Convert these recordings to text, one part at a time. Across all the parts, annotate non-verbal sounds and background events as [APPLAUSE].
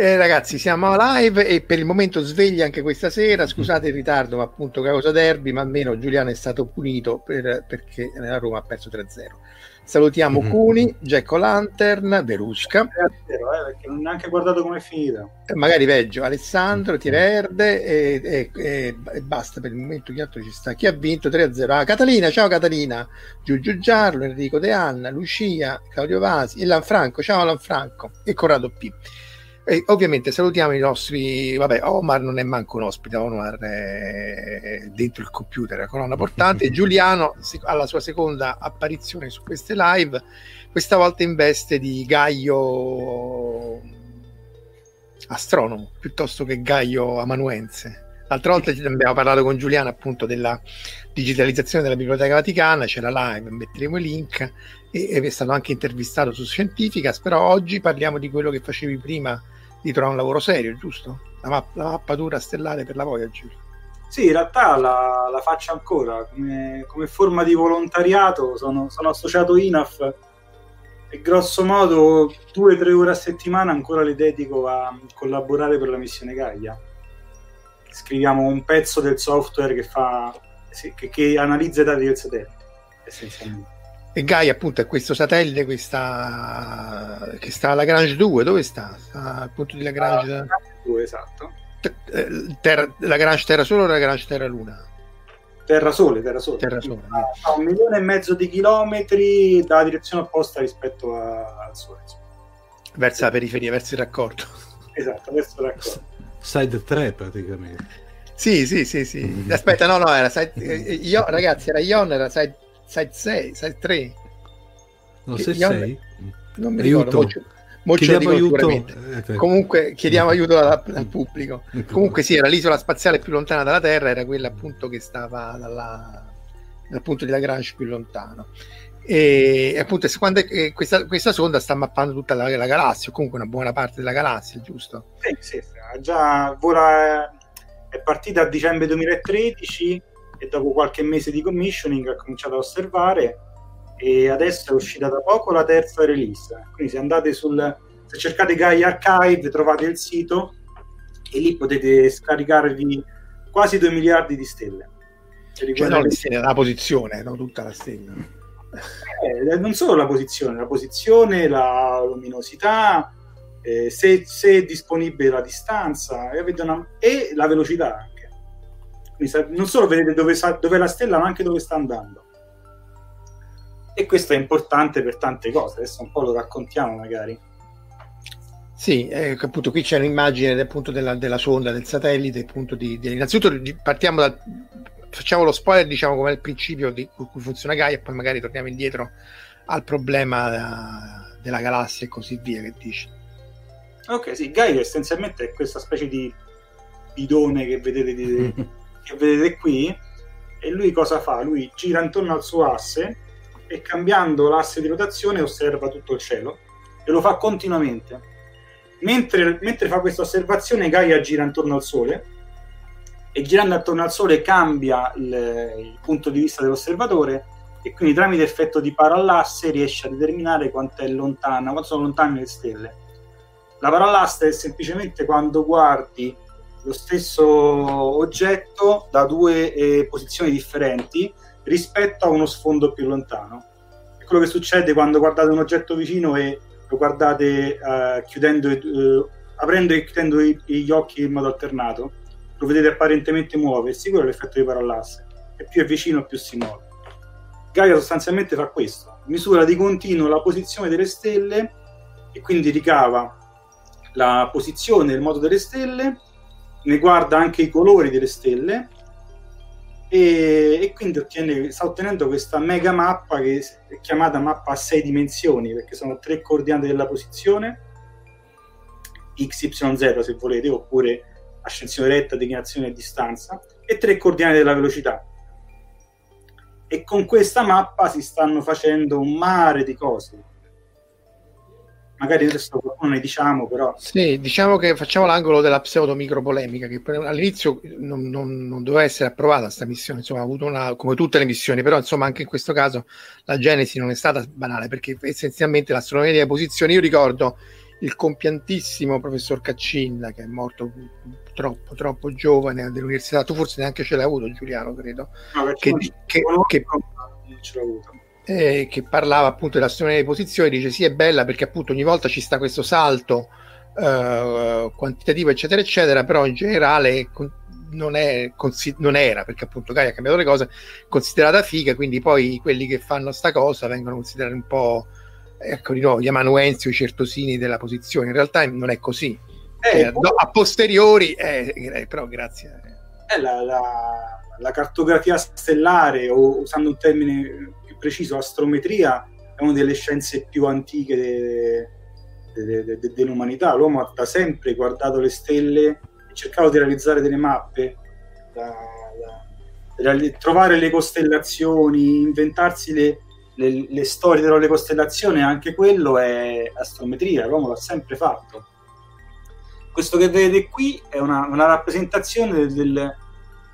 Eh, ragazzi, siamo live e per il momento sveglia anche questa sera. Scusate il ritardo, ma appunto causa derby, ma almeno Giuliano è stato punito per, perché la Roma ha perso 3-0. Salutiamo mm-hmm. Cuni, Jack Lantern, Verusca. Eh, perché non ho neanche guardato come è finita. Eh, magari peggio, Alessandro, Tirerde e, e, e, e, basta per il momento. Chi altro ci sta? Chi ha vinto 3-0? Ah, Catalina, ciao Catalina, Giugiu Giarlo, Enrico De Anna, Lucia, Claudio Vasi, e Lanfranco, ciao Lanfranco e Corrado P. E ovviamente salutiamo i nostri, vabbè, Omar non è manco un ospite, Omar è dentro il computer, [LAUGHS] la colonna portante. Giuliano alla sua seconda apparizione su queste live, questa volta in veste di Gaio astronomo piuttosto che Gaio amanuense. L'altra volta abbiamo parlato con Giuliano appunto della digitalizzazione della Biblioteca Vaticana, c'era live, metteremo i link e è stato anche intervistato su Scientificas, però oggi parliamo di quello che facevi prima di trovare un lavoro serio, giusto? La, mapp- la mappatura stellare per la Voyager. Sì, in realtà la, la faccio ancora come, come, forma di volontariato. Sono, sono associato INAF e grosso modo due o tre ore a settimana ancora le dedico a collaborare per la missione Gaia. Scriviamo un pezzo del software che, fa, che, che analizza i dati del satellite, essenzialmente. E Gaia appunto è questo satellite questa, che sta alla Grange 2, dove sta? sta al punto di Lagrange ah, 2, esatto. Eh, terra, Lagrange Terra Sole o Lagrange Terra Luna? Terra Sole, Terra Sole. Terra Sole. A un milione e mezzo di chilometri dalla direzione opposta rispetto a, al Sole. Verso la periferia, verso il raccordo. Esatto, verso il raccordo. Side 3 praticamente. Sì, sì, sì, sì. Mm-hmm. Aspetta, no, no, era side, eh, io, ragazzi, era Ion, era side 6, 6, 3. No, 6, 6? Non mi aiuto. ricordo. Molto, chiediamo aiuto. Eh, Comunque chiediamo [LAUGHS] aiuto al, al pubblico. Comunque sì, era l'isola spaziale più lontana dalla Terra, era quella appunto che stava dalla, dal punto di Lagrange più lontano. E appunto quando è, questa, questa, sonda sta mappando tutta la, la, galassia, o comunque una buona parte della galassia, giusto? Sì, sì, già vola, è partita a dicembre 2013 e dopo qualche mese di commissioning ha cominciato a osservare e adesso è uscita da poco la terza release. Quindi se andate sul se cercate Gaia Archive trovate il sito e lì potete scaricarvi quasi 2 miliardi di stelle. Cioè, no, le stelle, la posizione, no? tutta la stella. Eh, non solo la posizione, la posizione, la luminosità, eh, se, se, è disponibile la distanza e, una, e la velocità non solo vedete dove, dove è la stella, ma anche dove sta andando. E questo è importante per tante cose, adesso un po' lo raccontiamo magari. Sì, eh, appunto qui c'è un'immagine appunto della, della sonda, del satellite, appunto di, di, innanzitutto partiamo dal facciamo lo spoiler, diciamo come è il principio di cui funziona Gaia e poi magari torniamo indietro al problema della, della galassia e così via che dici. Ok, sì, Gaia essenzialmente è questa specie di bidone che vedete di, [LAUGHS] che vedete qui e lui cosa fa? Lui gira intorno al suo asse e cambiando l'asse di rotazione osserva tutto il cielo e lo fa continuamente. Mentre, mentre fa questa osservazione Gaia gira intorno al Sole e girando attorno al Sole cambia il, il punto di vista dell'osservatore e quindi tramite effetto di parallasse riesce a determinare quanto è lontana, quanto sono lontane le stelle. La parallasse è semplicemente quando guardi lo stesso oggetto da due eh, posizioni differenti rispetto a uno sfondo più lontano. È quello che succede quando guardate un oggetto vicino e lo guardate uh, chiudendo, uh, aprendo e chiudendo i, gli occhi in modo alternato, lo vedete apparentemente muoversi, quello è l'effetto di parallasse. E più è vicino più si muove. Gaia sostanzialmente fa questo, misura di continuo la posizione delle stelle e quindi ricava la posizione e il modo delle stelle, ne guarda anche i colori delle stelle e, e quindi ottiene, sta ottenendo questa mega mappa che è chiamata mappa a sei dimensioni perché sono tre coordinate della posizione x, y, z se volete oppure ascensione retta, declinazione e distanza e tre coordinate della velocità. E con questa mappa si stanno facendo un mare di cose magari adesso qualcuno ne diciamo, però. Sì, diciamo che facciamo l'angolo della pseudo micropolemica, che all'inizio non, non, non doveva essere approvata questa missione, insomma, ha avuto una, come tutte le missioni, però insomma anche in questo caso la genesi non è stata banale, perché essenzialmente l'astronomia delle posizioni, io ricordo il compiantissimo professor Caccin, che è morto troppo, troppo giovane dell'università, tu forse neanche ce l'hai avuto Giuliano, credo, no, che, che, che, che, ce l'ho avuto eh, che parlava appunto della storia delle posizioni, dice sì è bella perché appunto ogni volta ci sta questo salto eh, quantitativo eccetera eccetera, però in generale non, è, non era, perché appunto Gaia ha cambiato le cose, considerata figa, quindi poi quelli che fanno sta cosa vengono considerati un po' ecco di nuovo gli amanuensi o i certosini della posizione, in realtà non è così. Eh, eh, no, a posteriori, eh, eh, però grazie. È la, la, la cartografia stellare, o usando un termine preciso, astrometria è una delle scienze più antiche de, de, de, dell'umanità. L'uomo ha da sempre guardato le stelle e cercato di realizzare delle mappe, da, da, trovare le costellazioni, inventarsi le, le, le storie delle costellazioni, anche quello è astrometria, l'uomo l'ha sempre fatto. Questo che vedete qui è una, una rappresentazione del,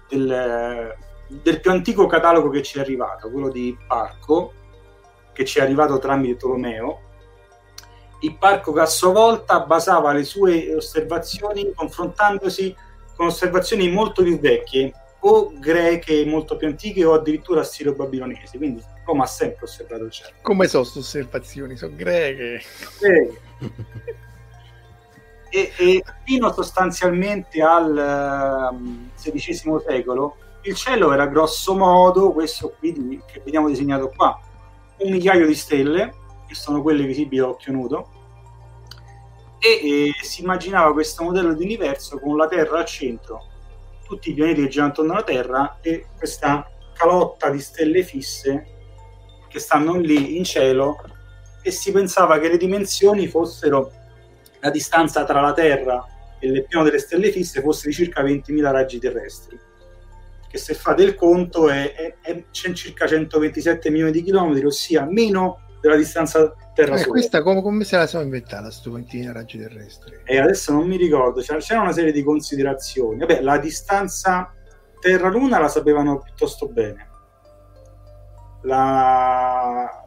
del, del più antico catalogo che ci è arrivato, quello di Parco, che ci è arrivato tramite Tolomeo. Il Parco che a sua volta basava le sue osservazioni confrontandosi con osservazioni molto più vecchie, o greche molto più antiche, o addirittura assiro-babilonesi. Quindi Roma ha sempre osservato il cielo. Come sono queste osservazioni? Sono greche. greche. e, e, fino sostanzialmente al XVI um, secolo il cielo era grosso modo questo qui che vediamo disegnato qua, un migliaio di stelle, che sono quelle visibili a occhio nudo, e, e si immaginava questo modello di universo con la Terra al centro, tutti i pianeti che girano attorno alla Terra e questa calotta di stelle fisse che stanno lì in cielo e si pensava che le dimensioni fossero la distanza tra la Terra e il piano delle stelle fisse fosse di circa 20.000 raggi terrestri che se fate il conto è, è, è circa 127 milioni di chilometri, ossia meno della distanza Terra-Sole. Eh, questa come, come, se la siamo inventata, sto quantini raggi terrestri? E adesso non mi ricordo, c'era, c'era una serie di considerazioni. Vabbè, la distanza Terra-Luna la sapevano piuttosto bene. La...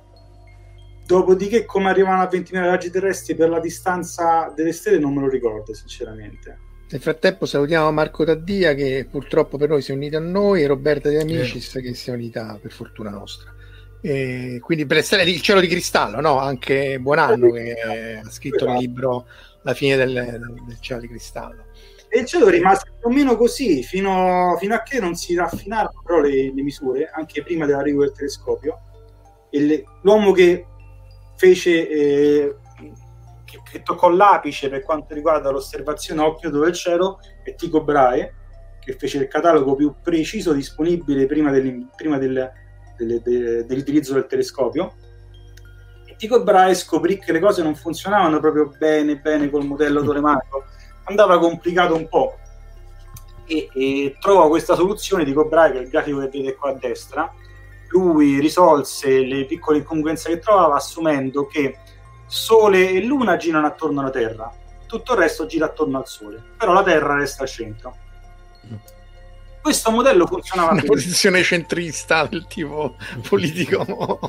Dopodiché come arrivano a 20.000 raggi terrestri per la distanza delle stelle non me lo ricordo sinceramente. Nel frattempo salutiamo Marco Taddia che purtroppo per noi si è unito a noi e Roberta De Amicis eh. che si è unita per fortuna nostra. E quindi per stelle di cielo di cristallo, no? Anche Buonanno che ha scritto il libro La fine del, del cielo di cristallo. E il cielo è rimasto più o meno così fino, fino a che non si raffinarono però le, le misure, anche prima dell'arrivo del telescopio. Le, l'uomo che fece eh, che, che toccò l'apice per quanto riguarda l'osservazione occhio dove cielo è Tycho Brahe, che fece il catalogo più preciso disponibile prima, prima del, del, del, dell'utilizzo del telescopio. E Tycho Brahe scoprì che le cose non funzionavano proprio bene, bene col modello tolematico, andava complicato un po'. e, e trova questa soluzione di Cobra, che è il grafico che vedete qua a destra. Lui risolse le piccole incongruenze che trovava assumendo che Sole e Luna girano attorno alla Terra, tutto il resto gira attorno al Sole, però la Terra resta al centro. Questo modello funzionava Una posizione centrista del tipo politico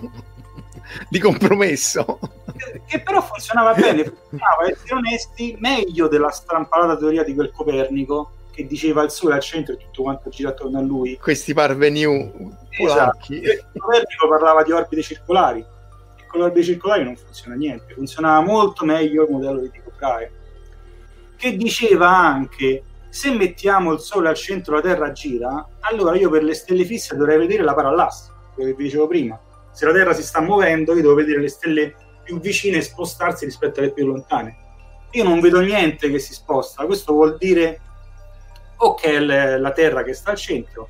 di compromesso. Che, che però funzionava bene, funzionava, essere onesti, meglio della strampalata teoria di quel Copernico che diceva il Sole al centro e tutto quanto gira attorno a lui. Questi parvenu Esatto. Copernico parlava di orbite circolari con le orbite circolari non funziona niente, funzionava molto meglio il modello di Tycho Brahe che diceva anche se mettiamo il Sole al centro la Terra gira, allora io per le stelle fisse dovrei vedere la parallasse, quello che vi dicevo prima. Se la Terra si sta muovendo, io devo vedere le stelle più vicine spostarsi rispetto alle più lontane. Io non vedo niente che si sposta, questo vuol dire o che è la Terra che sta al centro,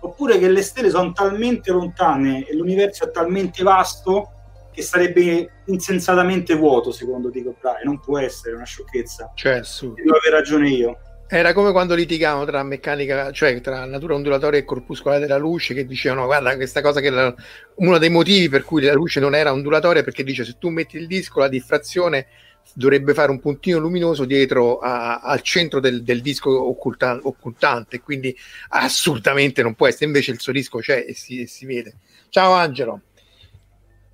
oppure che le stelle sono talmente lontane e l'universo è talmente vasto che sarebbe insensatamente vuoto, secondo Tycho Brahe. Non può essere una sciocchezza. Cioè, su. Devo aver ragione io. Era come quando litigavano tra meccanica, cioè tra natura ondulatoria e corpuscolare della luce, che dicevano: Guarda, questa cosa che la, uno dei motivi per cui la luce non era ondulatoria, perché dice: Se tu metti il disco, la diffrazione dovrebbe fare un puntino luminoso dietro a, al centro del, del disco occulta, occultante, quindi assolutamente non può essere. Invece il suo disco c'è e si, e si vede. Ciao Angelo.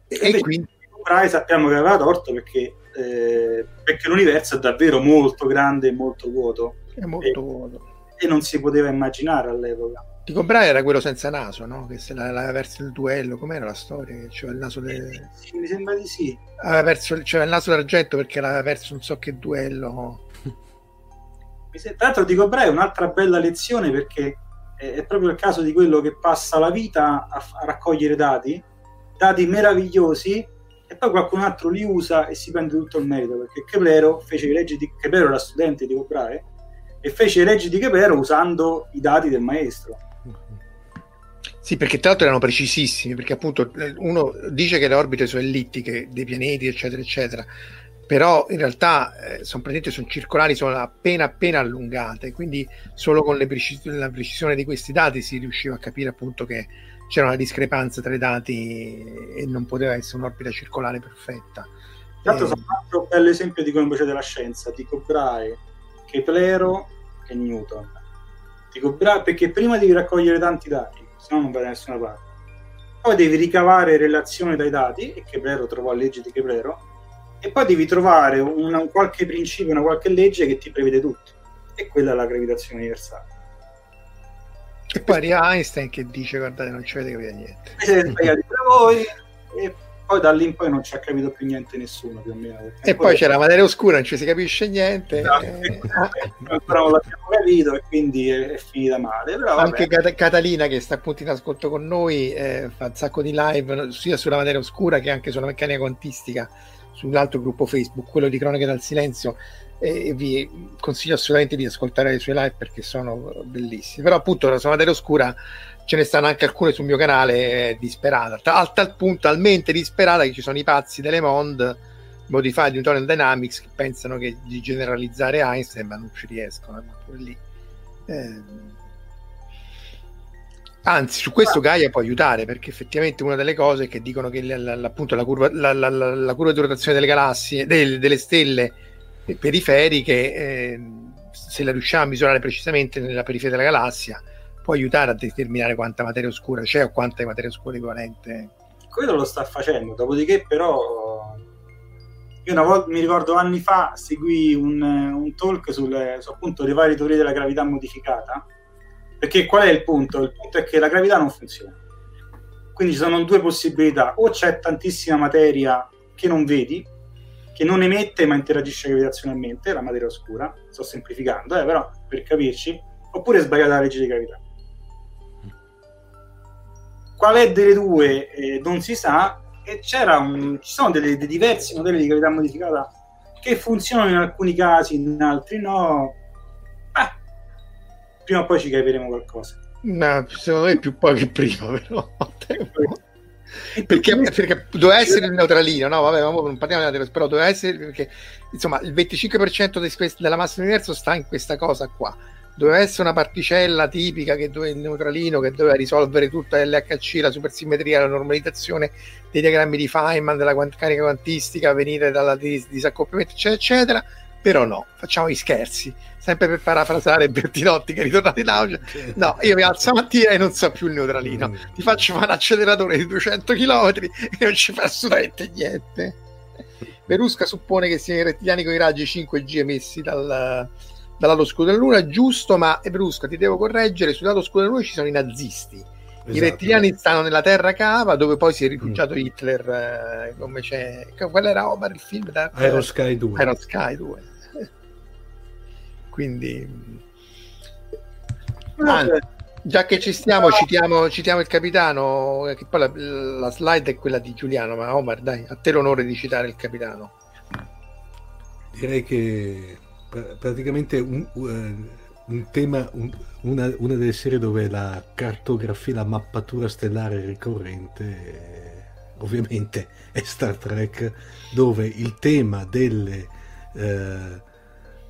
E, e quindi Brahe sappiamo che aveva torto perché, eh, perché l'universo è davvero molto grande e molto vuoto è molto vuoto. E non si poteva immaginare all'epoca. Tycho Brahe era quello senza naso, no? Che se l'aveva verso il duello, com'era la storia? C'era il naso del... Sì, mi sembra di sì. Aveva perso, c'era il naso d'argento perché l'aveva perso non so che duello. Tra l'altro Tycho Brahe è un'altra bella lezione perché è proprio il caso di quello che passa la vita a, a raccogliere dati, dati meravigliosi, e poi qualcun altro li usa e si prende tutto il merito perché Keplero fece i leggi di Keplero era studente di Tycho Brahe e fece i reggi di Kepero usando i dati del maestro. Sì, perché tra l'altro erano precisissimi, perché appunto uno dice che le orbite sono ellittiche dei pianeti, eccetera, eccetera, però in realtà eh, sono, sono circolari, sono appena appena allungate, quindi solo con precis- la precisione di questi dati si riusciva a capire appunto che c'era una discrepanza tra i dati e non poteva essere un'orbita circolare perfetta. Tra l'altro, eh, sono un altro bello esempio di come invece della scienza, di Brahe, Keplero e Newton. Dico, bravo, perché prima devi raccogliere tanti dati, se no non vai da nessuna parte. Poi devi ricavare relazioni dai dati, e Keplero trovò la legge di Keplero, e poi devi trovare una, un qualche principio, una qualche legge che ti prevede tutto. E quella è la gravitazione universale. E poi arriva Einstein che dice guardate non ci avete capito niente. Siete sbagliati per voi e poi da lì in poi non ci ha capito più niente nessuno più o meno. E poi c'è la materia oscura, non ci si capisce niente. Esatto, e... [LAUGHS] ancora non l'abbiamo capito e quindi è, è finita male. Però, Anche Cat- Catalina che sta appunto in ascolto con noi eh, fa un sacco di live sia sulla materia oscura che anche sulla meccanica quantistica sull'altro gruppo Facebook, quello di Cronache dal Silenzio e vi consiglio assolutamente di ascoltare le sue live perché sono bellissime. Però appunto sulla materia oscura ce ne stanno anche alcune sul mio canale eh, disperate, a tal punto talmente disperata che ci sono i pazzi delle Mond Modified Newtonian Dynamics che pensano che di generalizzare Einstein ma non ci riescono lì. Eh, anzi su questo Gaia può aiutare perché effettivamente una delle cose è che dicono che la, la, appunto la curva, la, la, curva di rotazione delle galassie delle, delle stelle periferiche eh, se la riusciamo a misurare precisamente nella periferia della galassia può aiutare a determinare quanta materia oscura c'è o quanta materia oscura equivalente. Quello lo sta facendo, dopodiché però io una volta, mi ricordo anni fa, seguì un, un talk sulle, su appunto le varie teorie della gravità modificata, perché qual è il punto? Il punto è che la gravità non funziona. Quindi ci sono due possibilità, o c'è tantissima materia che non vedi, che non emette ma interagisce gravitazionalmente, la materia oscura, sto semplificando, eh, però per capirci, oppure è sbagliata la legge di gravità qual è delle due eh, non si sa e un, ci sono dei diversi modelli di gravità modificata che funzionano in alcuni casi, in altri no. Ah, prima o poi ci capiremo qualcosa. No, secondo me più poi che prima, però. Perché, perché doveva essere il neutralino, no? Vabbè, non parliamo di però doveva essere perché insomma il 25% di, della massa dell'universo sta in questa cosa qua doveva essere una particella tipica che dove il neutralino che doveva risolvere tutta l'HC, la supersimmetria, la normalizzazione dei diagrammi di Feynman, della quant- carica quantistica, venire dalla dis- disaccoppiamento, eccetera, eccetera. Però no, facciamo i scherzi, sempre per parafrasare Bertinotti che è ritornato in auge. No, io mi alzo mattina e non so più il neutralino. Ti faccio fare un acceleratore di 200 km e non ci fa assolutamente niente. Verusca suppone che siano i rettiliani con i raggi 5G emessi dal, dal lato oscuro della Luna, giusto, ma Verusca ti devo correggere, sul lato oscuro della Luna ci sono i nazisti. I Esatto. rettiliani stanno nella terra cava dove poi si è rifugiato Hitler, eh, come c'è... Qual era Omar il film? Da, Aero Sky 2. Iron Sky 2. Quindi, Vabbè, già che ci stiamo, citiamo, citiamo il capitano, eh, che poi la, la slide è quella di Giuliano, ma Omar, dai, a te l'onore di citare il capitano. Direi che pra- praticamente un, eh, un tema, un- una, una delle serie dove la cartografia, la mappatura stellare è ricorrente, eh, ovviamente è Star Trek, dove il tema delle, eh,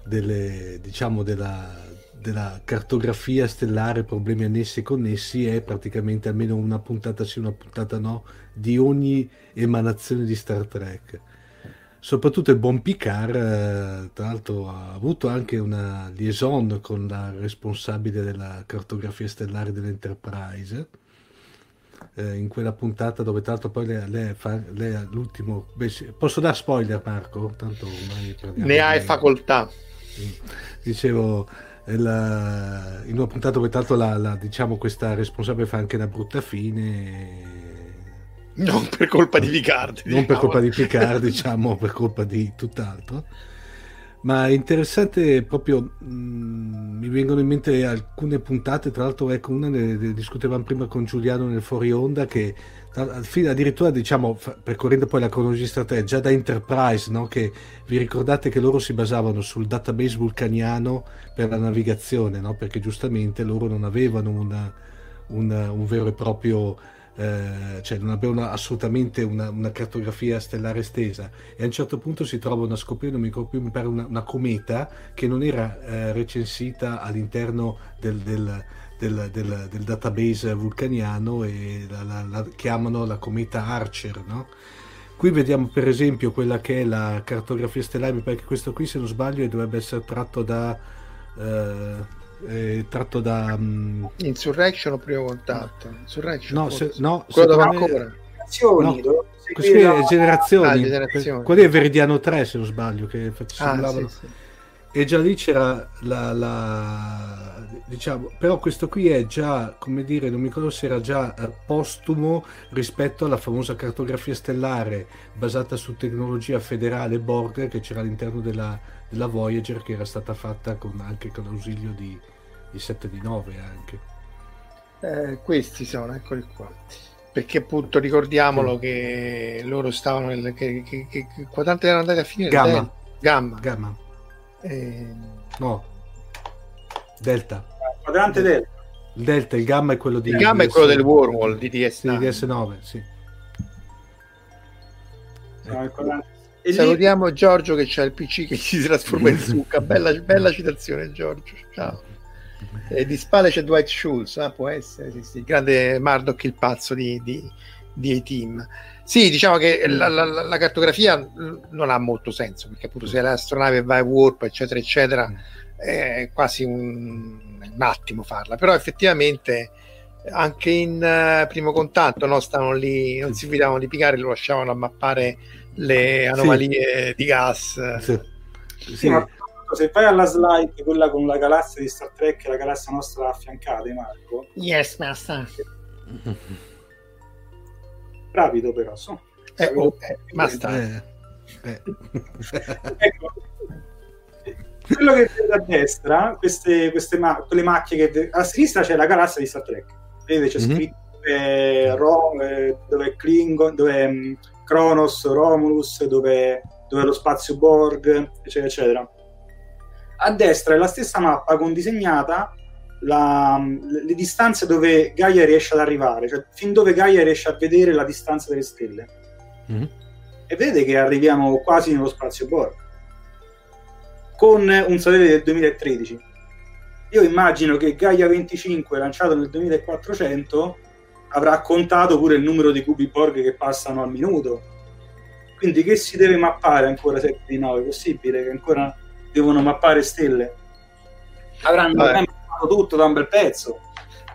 delle diciamo della, della cartografia stellare, problemi annessi e connessi è praticamente almeno una puntata sì, una puntata no di ogni emanazione di Star Trek soprattutto il buon Picard, eh, tra l'altro ha avuto anche una liaison con la responsabile della cartografia stellare dell'Enterprise, eh, in quella puntata dove tra l'altro poi lei, lei fa lei ha l'ultimo... beh, posso dare spoiler Marco? Tanto ormai Ne hai facoltà. Dicevo la- in una puntata l'altro la, la- diciamo questa responsabile fa anche una brutta fine Non per colpa di Picard. non per diciamo. colpa di Picard, [LAUGHS] diciamo, per colpa di tutt'altro. Ma è interessante proprio, mh, mi vengono in mente alcune puntate, tra l'altro ecco una ne, ne discutevamo prima con Giuliano nel fuori onda che fine- addirittura diciamo, percorrendo poi la cronologia strategica, già da Enterprise, no? che vi ricordate che loro si basavano sul database vulcaniano per la navigazione, no? perché giustamente loro non avevano una- una- un vero e proprio eh, cioè non avevano assolutamente una, una cartografia stellare estesa e a un certo punto si trovano a scoprire, non mi ricordo mi pare una cometa che non era eh, recensita all'interno del, del- del- del- del database vulcaniano e la, la- la chiamano la cometa Archer, no? Qui vediamo per esempio quella che è la cartografia stellare, mi pare che questo qui se non sbaglio dovrebbe essere tratto da... eh, eh, tratto da... mm, Insurrection o primo contatto? Insurrection. no, se- no, Quello me- ancora. azioni, No. Questi seguire è generazioni, Ah, generazioni. quelli è Veridiano 3 se non sbaglio, che Ah, sì, sì. e già lì c'era la, la- diciamo, però questo qui è già, come dire, non mi ricordo se era già eh, postumo rispetto alla famosa cartografia stellare basata su tecnologia federale Borg che c'era all'interno della, della Voyager che era stata fatta con, anche con l'ausilio di, di 7 di 9 anche. Eh, questi sono, eccoli qua. Perché appunto ricordiamolo che loro stavano nel che, che, che, che quadrante erano andati a finire? Gamma. Del- Gamma. Gamma, Eh, no, Delta. Quadrante delta. Il Delta, il Gamma è quello di il gamma è DS quello del wormhole di DS9. Sì, di DS9, sì. E lì- Salutiamo Giorgio che c'ha il PC che si trasforma in zucca. [LAUGHS] Bella, bella citazione, Giorgio. Ciao. E di spalle c'è Dwight Schultz, ah, può essere, sì, sì. il grande Murdoch, il pazzo di, di, di A-Team. Sì, diciamo che la, la- la- cartografia non ha molto senso, perché appunto se l'astronave va a warp, eccetera, eccetera, è quasi un, un attimo farla. Però effettivamente anche in eh, primo contatto no, stavano lì, non si fidavano di Picard, lo lasciavano a mappare le anomalie di gas. Sì. Sì, Sì. ma se vai alla slide, quella con la galassia di Star Trek e la galassia nostra affiancate, Marco, Yes, master. rapido però, so. Eh, oh, eh, master. Eh, eh. Ecco, quello che vede a destra, queste, queste ma- quelle macchie che a sinistra c'è la galassia di Star Trek. Vedete, c'è Mhm. scritto eh, Ro- eh, dove è Klingon, dove è mm, Kronos, Romulus, dove, dove è lo spazio Borg, eccetera, eccetera. A destra è la stessa mappa con disegnata la- le distanze dove Gaia riesce ad arrivare, cioè fin dove Gaia riesce a vedere la distanza delle stelle. Mhm. E vedete che arriviamo quasi nello spazio Borg con un satellite del 2013. io immagino che Gaia 25 lanciato nel 2400 avrà contato pure il numero di cubi Borg che passano al minuto. Quindi che si deve mappare ancora 7 di 9 è possibile che ancora devono mappare stelle? Avranno mappato tutto da un bel pezzo.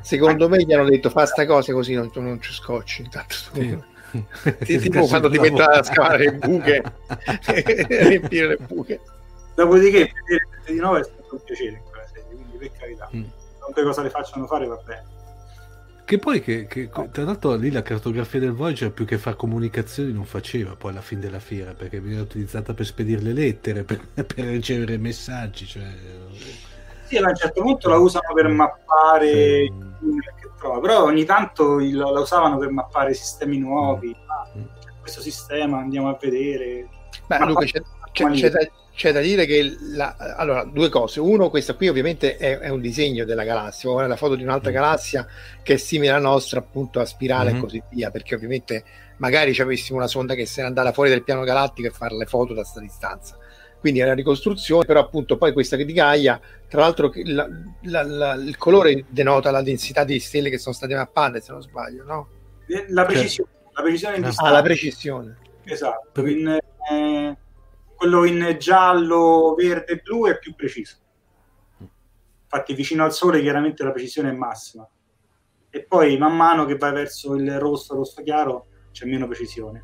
Secondo me gli hanno detto fa sta cosa così non, non ci scocci intanto sì. ti, tipo quando ti metto a scavare le buche e [LAUGHS] [LAUGHS] riempire le buche dopodiché vedere 7 di 9 è stato un piacere in quella serie quindi per carità mm. tante cosa le facciano fare va bene che poi, che, che, tra l'altro, lì la cartografia del Voyager più che fare comunicazioni non faceva poi alla fine della fiera perché veniva utilizzata per spedire le lettere, [LAUGHS] per, per ricevere messaggi. Cioè... Sì, a un certo punto la usano per mappare sì. che trova, però ogni tanto il, la usavano per mappare sistemi nuovi. Mm. Ah, questo sistema andiamo a vedere. Beh, Luca, c'è, c'è, c'è, da, c'è da dire che la, allora due cose uno questa qui ovviamente è, è un disegno della galassia è la foto di un'altra mm. galassia che è simile alla nostra appunto a spirale mm-hmm. e così via perché ovviamente magari ci avessimo una sonda che se ne andava fuori dal piano galattico e fare le foto da questa distanza quindi è una ricostruzione però appunto poi questa di Gaia tra l'altro la, la, la, il colore denota la densità di stelle che sono state mappate se non sbaglio no? la precisione la precisione in ah, la precisione esatto in, eh quello in giallo, verde e blu è più preciso. Infatti vicino al sole chiaramente la precisione è massima. E poi man mano che vai verso il rosso, rosso chiaro, c'è meno precisione.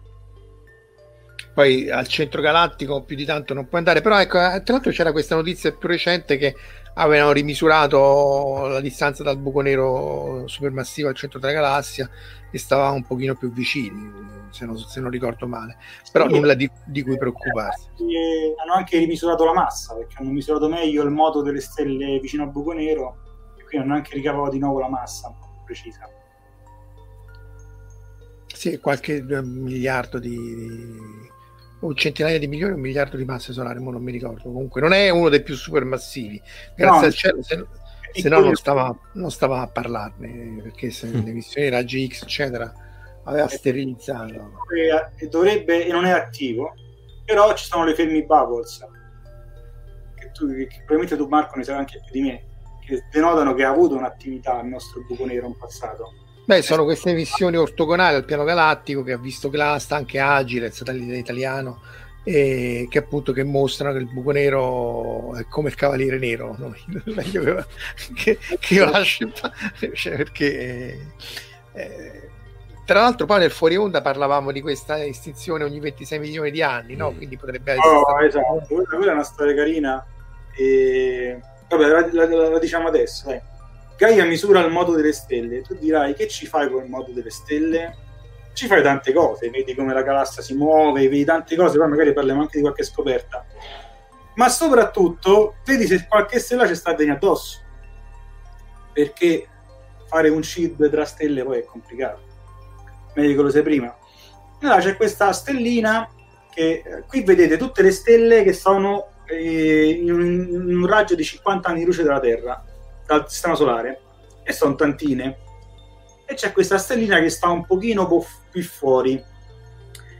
Poi al centro galattico più di tanto non puoi andare, però ecco, tra l'altro c'era questa notizia più recente che avevano rimisurato la distanza dal buco nero supermassivo al centro della galassia e stavamo un pochino più vicini, se non, se non ricordo male, però sì, nulla di, di, cui preoccuparsi. E hanno anche rimisurato la massa, perché hanno misurato meglio il moto delle stelle vicino al buco nero e quindi hanno anche ricavato di nuovo la massa un po' precisa. Sì, qualche eh, miliardo di, un centinaia di milioni, un miliardo di masse solari, non mi ricordo. Comunque non è uno dei più supermassivi. Grazie no, al cielo, se, se no non stava, non stava, a parlarne, perché se mm. le missioni raggi X, eccetera, aveva sterilizzato. E dovrebbe, e non è attivo, però ci sono le fermi bubbles, che, tu, che probabilmente tu Marco ne sai anche più di me, che denotano che ha avuto un'attività il nostro buco nero in passato Beh, sono queste missioni ortogonali al piano galattico che ha visto Glast, anche Agile, il satellite italiano, e che appunto che mostrano che il buco nero è come il cavaliere nero, no? [LAUGHS] che, che lascia cioè, perché eh, tra l'altro poi nel fuori onda parlavamo di questa estinzione ogni 26 milioni di anni, no? Mm. Quindi potrebbe essere... Oh, esatto, quella è una storia carina e vabbè, la, la, la, la diciamo adesso, dai Gaia misura il modo delle stelle, tu dirai che ci fai con il modo delle stelle? Ci fai tante cose, vedi come la galassia si muove, vedi tante cose, poi magari parliamo anche di qualche scoperta. Ma soprattutto vedi se qualche stella ci sta venire addosso. Perché fare un CID tra stelle poi è complicato. Meglio che lo sai prima. Allora c'è questa stellina che eh, qui vedete tutte le stelle che sono eh, in, un, in un raggio di 50 anni di luce dalla Terra dal sistema solare e sono tantine. E c'è questa stellina che sta un pochino più fuori.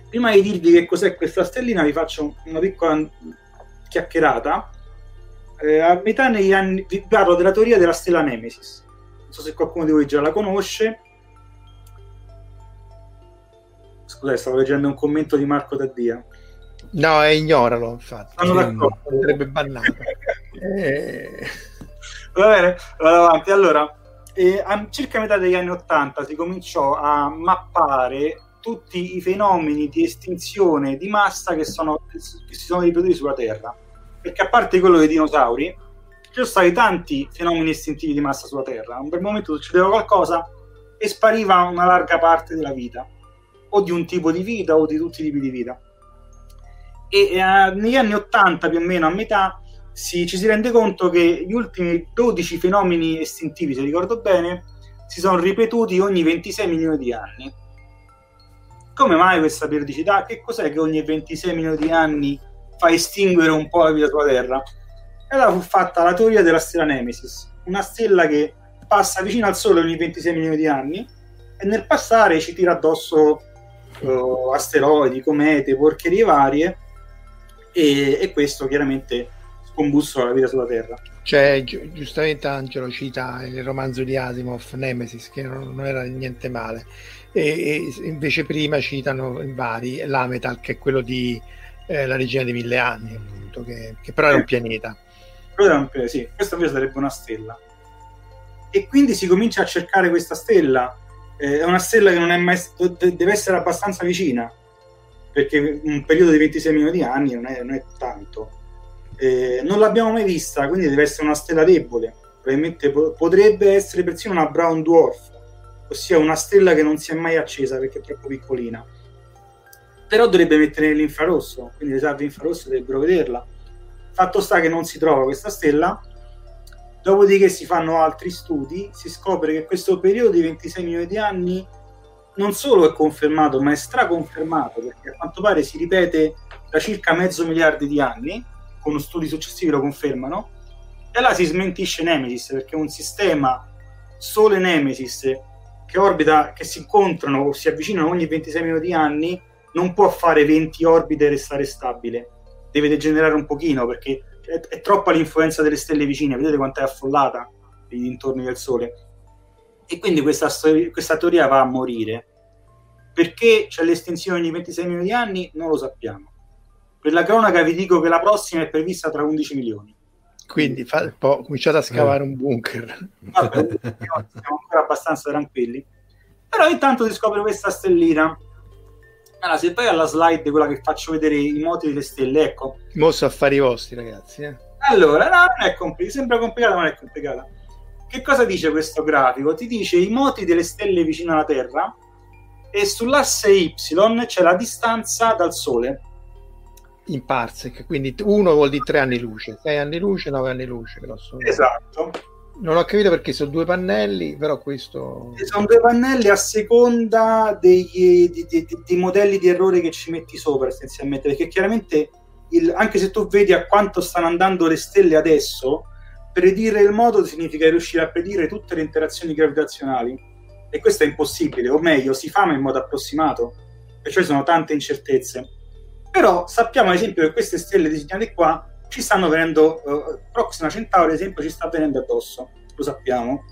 Prima di dirvi che cos'è questa stellina vi faccio una piccola chiacchierata. Eh, a metà negli anni vi parlo della teoria della stella Nemesis. Non so se qualcuno di voi già la conosce. Scusate stavo leggendo un commento di Marco Taddia no ignoralo infatti. Sono d'accordo. sarebbe bannato. [LAUGHS] Eh Va bene, vado avanti. Allora, eh, a circa metà degli anni Ottanta si cominciò a mappare tutti i fenomeni di estinzione di massa che, sono, che si sono ripetuti sulla Terra. Perché a parte quello dei dinosauri, ci sono stati tanti fenomeni estintivi di massa sulla Terra. In quel momento succedeva qualcosa e spariva una larga parte della vita, o di un tipo di vita o di tutti i tipi di vita. E eh, negli anni Ottanta, più o meno a metà, si, ci si rende conto che gli ultimi 12 fenomeni estintivi, se ricordo bene, si sono ripetuti ogni 26 milioni di anni. Come mai questa periodicità? Che cos'è che ogni 26 milioni di anni fa estinguere un po' la vita sulla Terra? E allora fu fatta la teoria della stella Nemesis, una stella che passa vicino al Sole ogni 26 milioni di anni e nel passare ci tira addosso uh, asteroidi, comete, porcherie varie e, e questo chiaramente combussola la vita sulla Terra. Cioè, gi- giustamente Angelo cita il romanzo di Asimov, Nemesis, che non, non era niente male. E, e invece prima citano in vari l'Ametal, che è quello di eh, La regina dei mille anni, appunto, che, che però era un pianeta. Però era un pianeta, sì, questa invece sarebbe una stella. E quindi si comincia a cercare questa stella. Eh, è una stella che non è mai, deve essere abbastanza vicina, perché un periodo di 26 milioni di anni non è, non è tanto eh, non l'abbiamo mai vista, quindi deve essere una stella debole. Probabilmente po- potrebbe essere persino una brown dwarf, ossia una stella che non si è mai accesa perché è troppo piccolina. Però dovrebbe mettere nell'infrarosso, quindi le salve infrarosse dovrebbero vederla. Fatto sta che non si trova questa stella, dopodiché si fanno altri studi, si scopre che questo periodo di 26 milioni di anni non solo è confermato, ma è straconfermato, perché a quanto pare si ripete da circa mezzo miliardo di anni, con studi successivi lo confermano, e là si smentisce Nemesis perché un sistema Sole Nemesis che orbita, che si incontrano o si avvicinano ogni 26 minuti di anni, non può fare 20 orbite e restare stabile, deve degenerare un pochino perché è, è troppa l'influenza delle stelle vicine, vedete quanto è affollata i dintorni del Sole. E quindi questa, questa teoria va a morire. Perché c'è l'estensione ogni 26 minuti di anni? Non lo sappiamo per la cronaca vi dico che la prossima è prevista tra 11 milioni. Quindi fa, po- cominciate a scavare un bunker. Vabbè, siamo ancora abbastanza tranquilli. Però intanto si scopre questa stellina. Allora, se poi alla slide quella che faccio vedere i moti delle stelle, ecco. Mosso affari vostri, ragazzi. Eh. Allora, no, non è complicato, sembra complicata, ma non è complicata. Che cosa dice questo grafico? Ti dice i moti delle stelle vicino alla Terra e sull'asse Y c'è la distanza dal Sole in parsec, quindi uno vuol dire tre anni luce, sei anni luce, nove anni luce. Grosso. Esatto. Non ho capito perché sono due pannelli, però questo... Sono due pannelli a seconda degli, dei, dei, dei, modelli di errore che ci metti sopra, essenzialmente, perché chiaramente il, anche se tu vedi a quanto stanno andando le stelle adesso, predire il modo significa riuscire a predire tutte le interazioni gravitazionali. E questo è impossibile, o meglio, si fa ma in modo approssimato, perciò ci sono tante incertezze però sappiamo ad esempio che queste stelle disegnate qua ci stanno venendo, uh, Proxima Centauri ad esempio ci sta venendo addosso, lo sappiamo,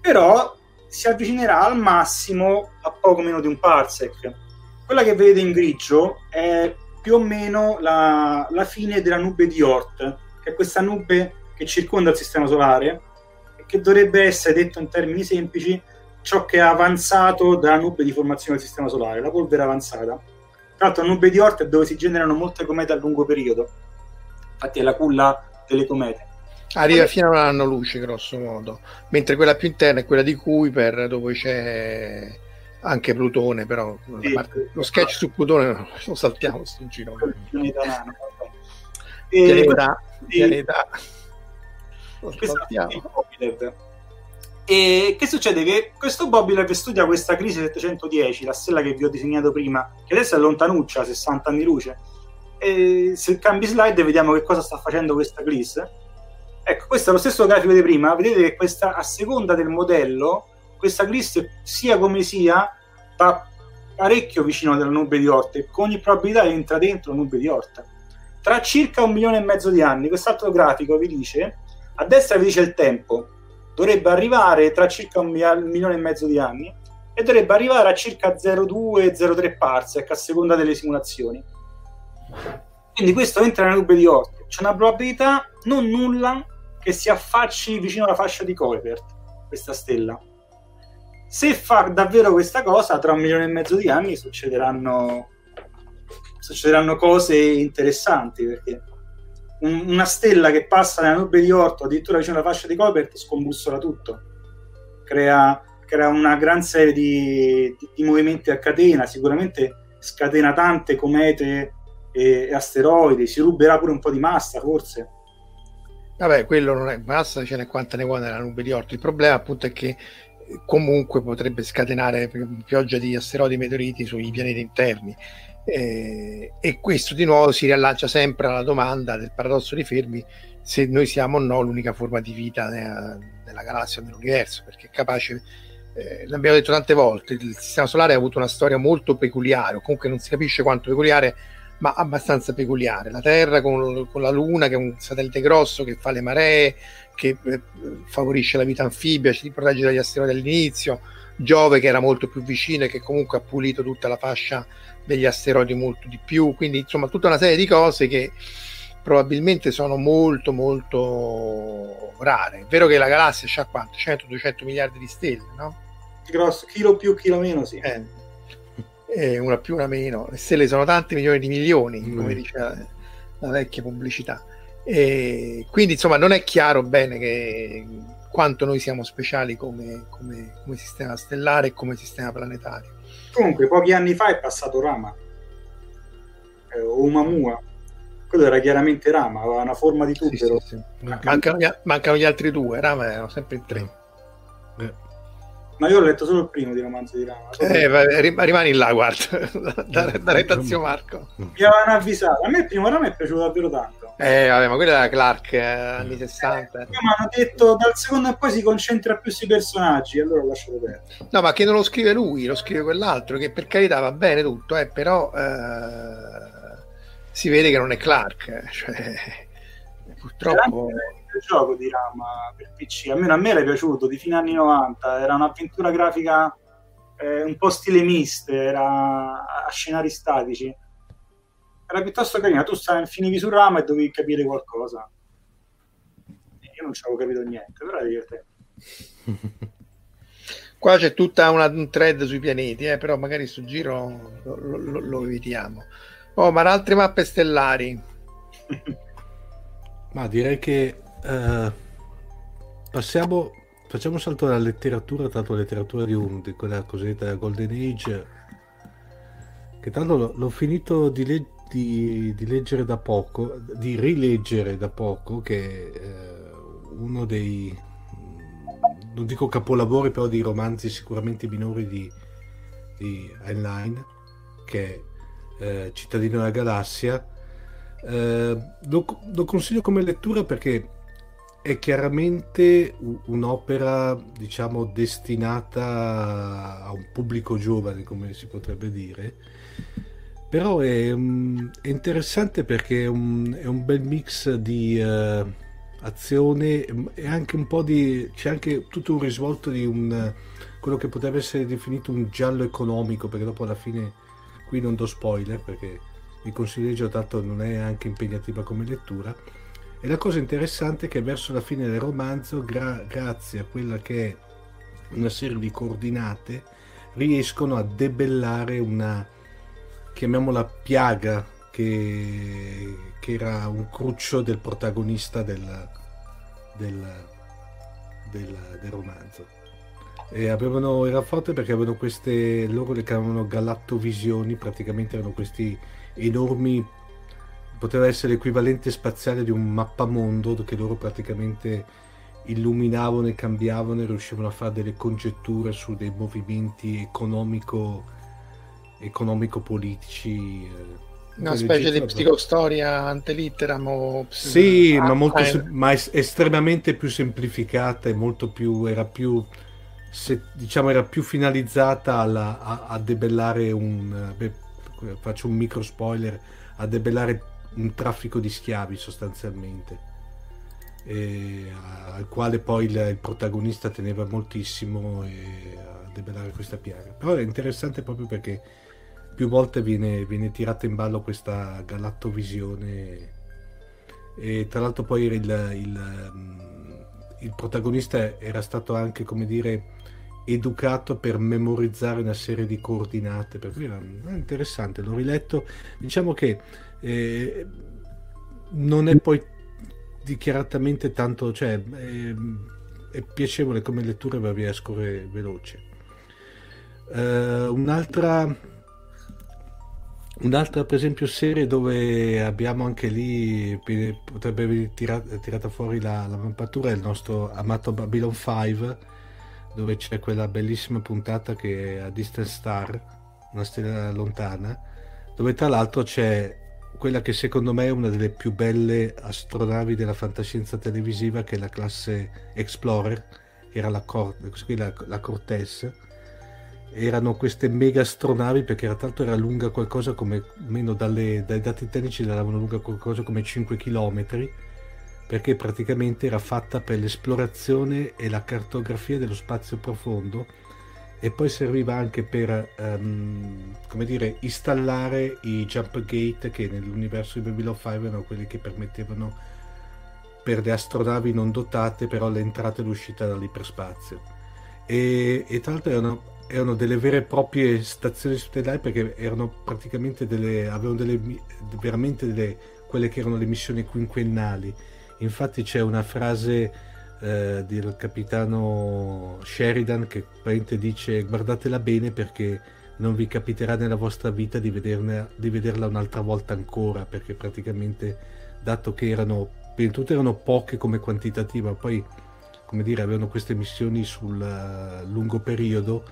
però si avvicinerà al massimo a poco meno di un parsec. Quella che vedete in grigio è più o meno la, la fine della nube di Oort, che è questa nube che circonda il Sistema Solare e che dovrebbe essere, detto in termini semplici, ciò che è avanzato dalla nube di formazione del Sistema Solare, la polvere avanzata tra l'altro, nube di Oort è dove si generano molte comete a lungo periodo. Infatti, è la culla delle comete. Arriva fino a un anno luce, grosso modo, mentre quella più interna è quella di Kuiper, dove c'è anche Plutone, però sì, parte, lo sketch su Plutone [LAUGHS] lo saltiamo sto giro. Pianeta, pianeta. Lo saltiamo. E che succede? Che questo Bobilev studia questa crisi 710, la stella che vi ho disegnato prima, che adesso è lontanuccia, 60 anni luce. E se cambi slide vediamo che cosa sta facendo questa crisi. Ecco, questo è lo stesso grafico di prima. Vedete che questa, a seconda del modello, questa crisi, sia come sia, va parecchio vicino alla nube di Oort e con ogni probabilità entra dentro la nube di Oort. Tra circa un milione e mezzo di anni, quest'altro grafico vi dice, a destra vi dice il tempo, dovrebbe arrivare tra circa un milione e mezzo di anni e dovrebbe arrivare a circa 0,2-0,3 parsec a seconda delle simulazioni. Quindi questo entra nella nube di Oort. C'è una probabilità non nulla che si affacci vicino alla fascia di Kuiper, questa stella. Se fa davvero questa cosa, tra un milione e mezzo di anni succederanno, succederanno cose interessanti perché un, una stella che passa nella nube di Orto, addirittura vicino alla fascia di Colbert, scombussola tutto. Crea, crea una gran serie di, di, di, movimenti a catena, sicuramente scatena tante comete e, e asteroidi, si ruberà pure un po' di massa, forse. Vabbè, quello non è massa, ce n'è quanta ne vuole nella nube di Orto. Il problema appunto è che comunque potrebbe scatenare pioggia di asteroidi e meteoriti sui pianeti interni eh, e questo di nuovo si riallaccia sempre alla domanda del paradosso di Fermi se noi siamo o no l'unica forma di vita nella, nella galassia nell'universo, perché è capace, eh, l'abbiamo detto tante volte, il sistema solare ha avuto una storia molto peculiare, o comunque non si capisce quanto peculiare, ma abbastanza peculiare. La Terra con, con, la Luna, che è un satellite grosso che fa le maree, che eh, favorisce la vita anfibia, ci protegge dagli asteroidi all'inizio. Giove, che era molto più vicino e che comunque ha pulito tutta la fascia degli asteroidi molto di più. Quindi, insomma, tutta una serie di cose che probabilmente sono molto molto rare. È vero che la galassia ha quanto? 100-200 miliardi di stelle, no? Grosso, chilo più, chilo meno, sì. Eh eh, una più, una meno. Le stelle sono tanti milioni di milioni, mm. come dice la, la, vecchia pubblicità. E quindi, insomma, non è chiaro bene che, quanto noi siamo speciali come, come, come sistema stellare e come sistema planetario. Comunque, pochi anni fa è passato Rama, eh, o Mamua. Quello era chiaramente Rama, aveva una forma di tubero. Sì, sì, sì. Mancano, gli, mancano, gli, altri due, Rama erano sempre in tre. Eh. Ma io ho letto solo il primo di romanzo di Rama. Eh, vai, rimani là, guarda, [LAUGHS] da, da retta zio Marco. Mi avevano avvisato. A me il primo Rama è piaciuto davvero tanto. Eh, vabbè, ma quello era Clark, eh, anni 60. Eh, mi hanno detto dal secondo e poi si concentra più sui personaggi, allora ho lasciato perdere. No, ma che non lo scrive lui, lo scrive quell'altro, che per carità va bene tutto, eh, però eh, si vede che non è Clark. Eh, cioè, purtroppo gioco di Rama per PC, almeno a me era piaciuto, di fine anni 90, era un'avventura grafica eh, un po' stile mist, era a scenari statici. Era piuttosto carina, tu stavi, finivi su Rama e dovevi capire qualcosa. Io non ci avevo capito niente, però era divertente. [LAUGHS] Qua c'è tutta una, un thread sui pianeti, eh, però magari sul giro lo, lo, lo evitiamo. Oh, ma altre mappe stellari? [LAUGHS] ma direi che Uh, passiamo, facciamo un salto alla letteratura, tanto letteratura di un, di quella cosiddetta Golden Age, che tanto l'ho, finito di, le, di, di, leggere da poco, di rileggere da poco, che è uh, uno dei, non dico capolavori, però di romanzi sicuramente minori di, di Heinlein, che è uh, Cittadino della Galassia. Uh, lo, lo, consiglio come lettura perché è chiaramente un'opera, diciamo, destinata a un pubblico giovane, come si potrebbe dire, però è, um, è interessante perché è un, è un, bel mix di uh, azione e anche un po' di... c'è anche tutto un risvolto di un, quello che potrebbe essere definito un giallo economico, perché dopo alla fine qui non do spoiler perché vi consiglio tanto non è anche impegnativa come lettura e la cosa interessante è che verso la fine del romanzo, gra- grazie a quella che è una serie di coordinate, riescono a debellare una, chiamiamola piaga, che, che era un cruccio del protagonista del, del, del, del romanzo. E avevano, era forte perché avevano queste, loro le chiamavano galattovisioni, praticamente erano questi enormi poteva essere l'equivalente spaziale di un mappamondo che loro praticamente illuminavano e cambiavano e riuscivano a fare delle congetture su dei movimenti economico, economico-politici. Eh, Una specie di psicostoria antelitteram o... Sì, ah, ma, molto, eh. ma es- estremamente più semplificata e molto più... era più... Se, diciamo era più finalizzata alla, a, a, debellare un... Beh, faccio un micro spoiler, a debellare un traffico di schiavi sostanzialmente. Al quale poi il, il, protagonista teneva moltissimo e, a debellare questa piaga. Però è interessante proprio perché più volte viene, viene tirata in ballo questa galattovisione e tra l'altro poi il, il, il protagonista era stato anche come dire educato per memorizzare una serie di coordinate per cui era interessante l'ho riletto diciamo che eh, non è poi dichiaratamente tanto, cioè è, è piacevole come lettura va via scorre veloce. Uh, un'altra Un'altra, per esempio, serie dove abbiamo anche lì, potrebbe aver tirata, tirata fuori la, la, mappatura, è il nostro amato Babylon 5, dove c'è quella bellissima puntata che è a Distant Star, una stella lontana, dove tra l'altro c'è quella che secondo me è una delle più belle astronavi della fantascienza televisiva, che è la classe Explorer, che era la, Cor- la, la Cortez, erano queste mega astronavi perché era tanto era lunga qualcosa come meno dalle, dai dati tecnici eravamo lunga qualcosa come 5 km perché praticamente era fatta per l'esplorazione e la cartografia dello spazio profondo e poi serviva anche per um, come dire installare i jump gate che nell'universo di Babylon 5 erano quelli che permettevano per le astronavi non dotate però l'entrata e l'uscita dall'iperspazio. E, e tra l'altro erano erano delle vere e proprie stazioni stellari perché erano praticamente delle avevano delle veramente delle quelle che erano le missioni quinquennali. Infatti c'è una frase eh, del capitano Sheridan che praticamente dice guardatela bene perché non vi capiterà nella vostra vita di, vederne, di vederla un'altra volta ancora perché praticamente dato che erano prima di erano poche come quantitativa poi come dire avevano queste missioni sul uh, lungo periodo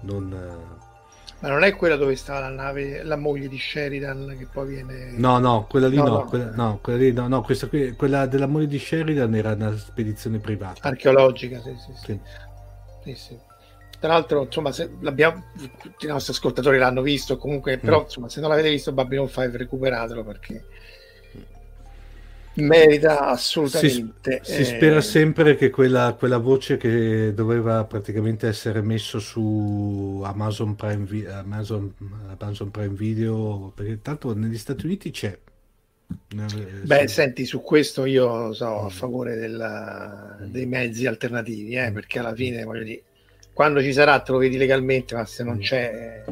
non, uh, ma non è quella dove sta la nave, la moglie di Sheridan che poi viene... No, no, quella lì no, no, no. Quella, no, quella, lì, no, no questa qui, quella della moglie di Sheridan era una spedizione privata. Archeologica, sì, sì, sì. sì. sì Tra l'altro, insomma, se tutti i nostri ascoltatori l'hanno visto, comunque, però, mm. insomma, se non l'avete visto, Babylon 5 recuperatelo perché merita assolutamente. Si, si spera sempre che quella, quella, voce che doveva praticamente essere messo su Amazon Prime, Amazon, Amazon Prime Video, perché tanto negli Stati Uniti c'è. Beh, sì. senti, su questo io so a favore della, dei mezzi alternativi, eh, perché alla fine, voglio dire, quando ci sarà te lo vedi legalmente, ma se non c'è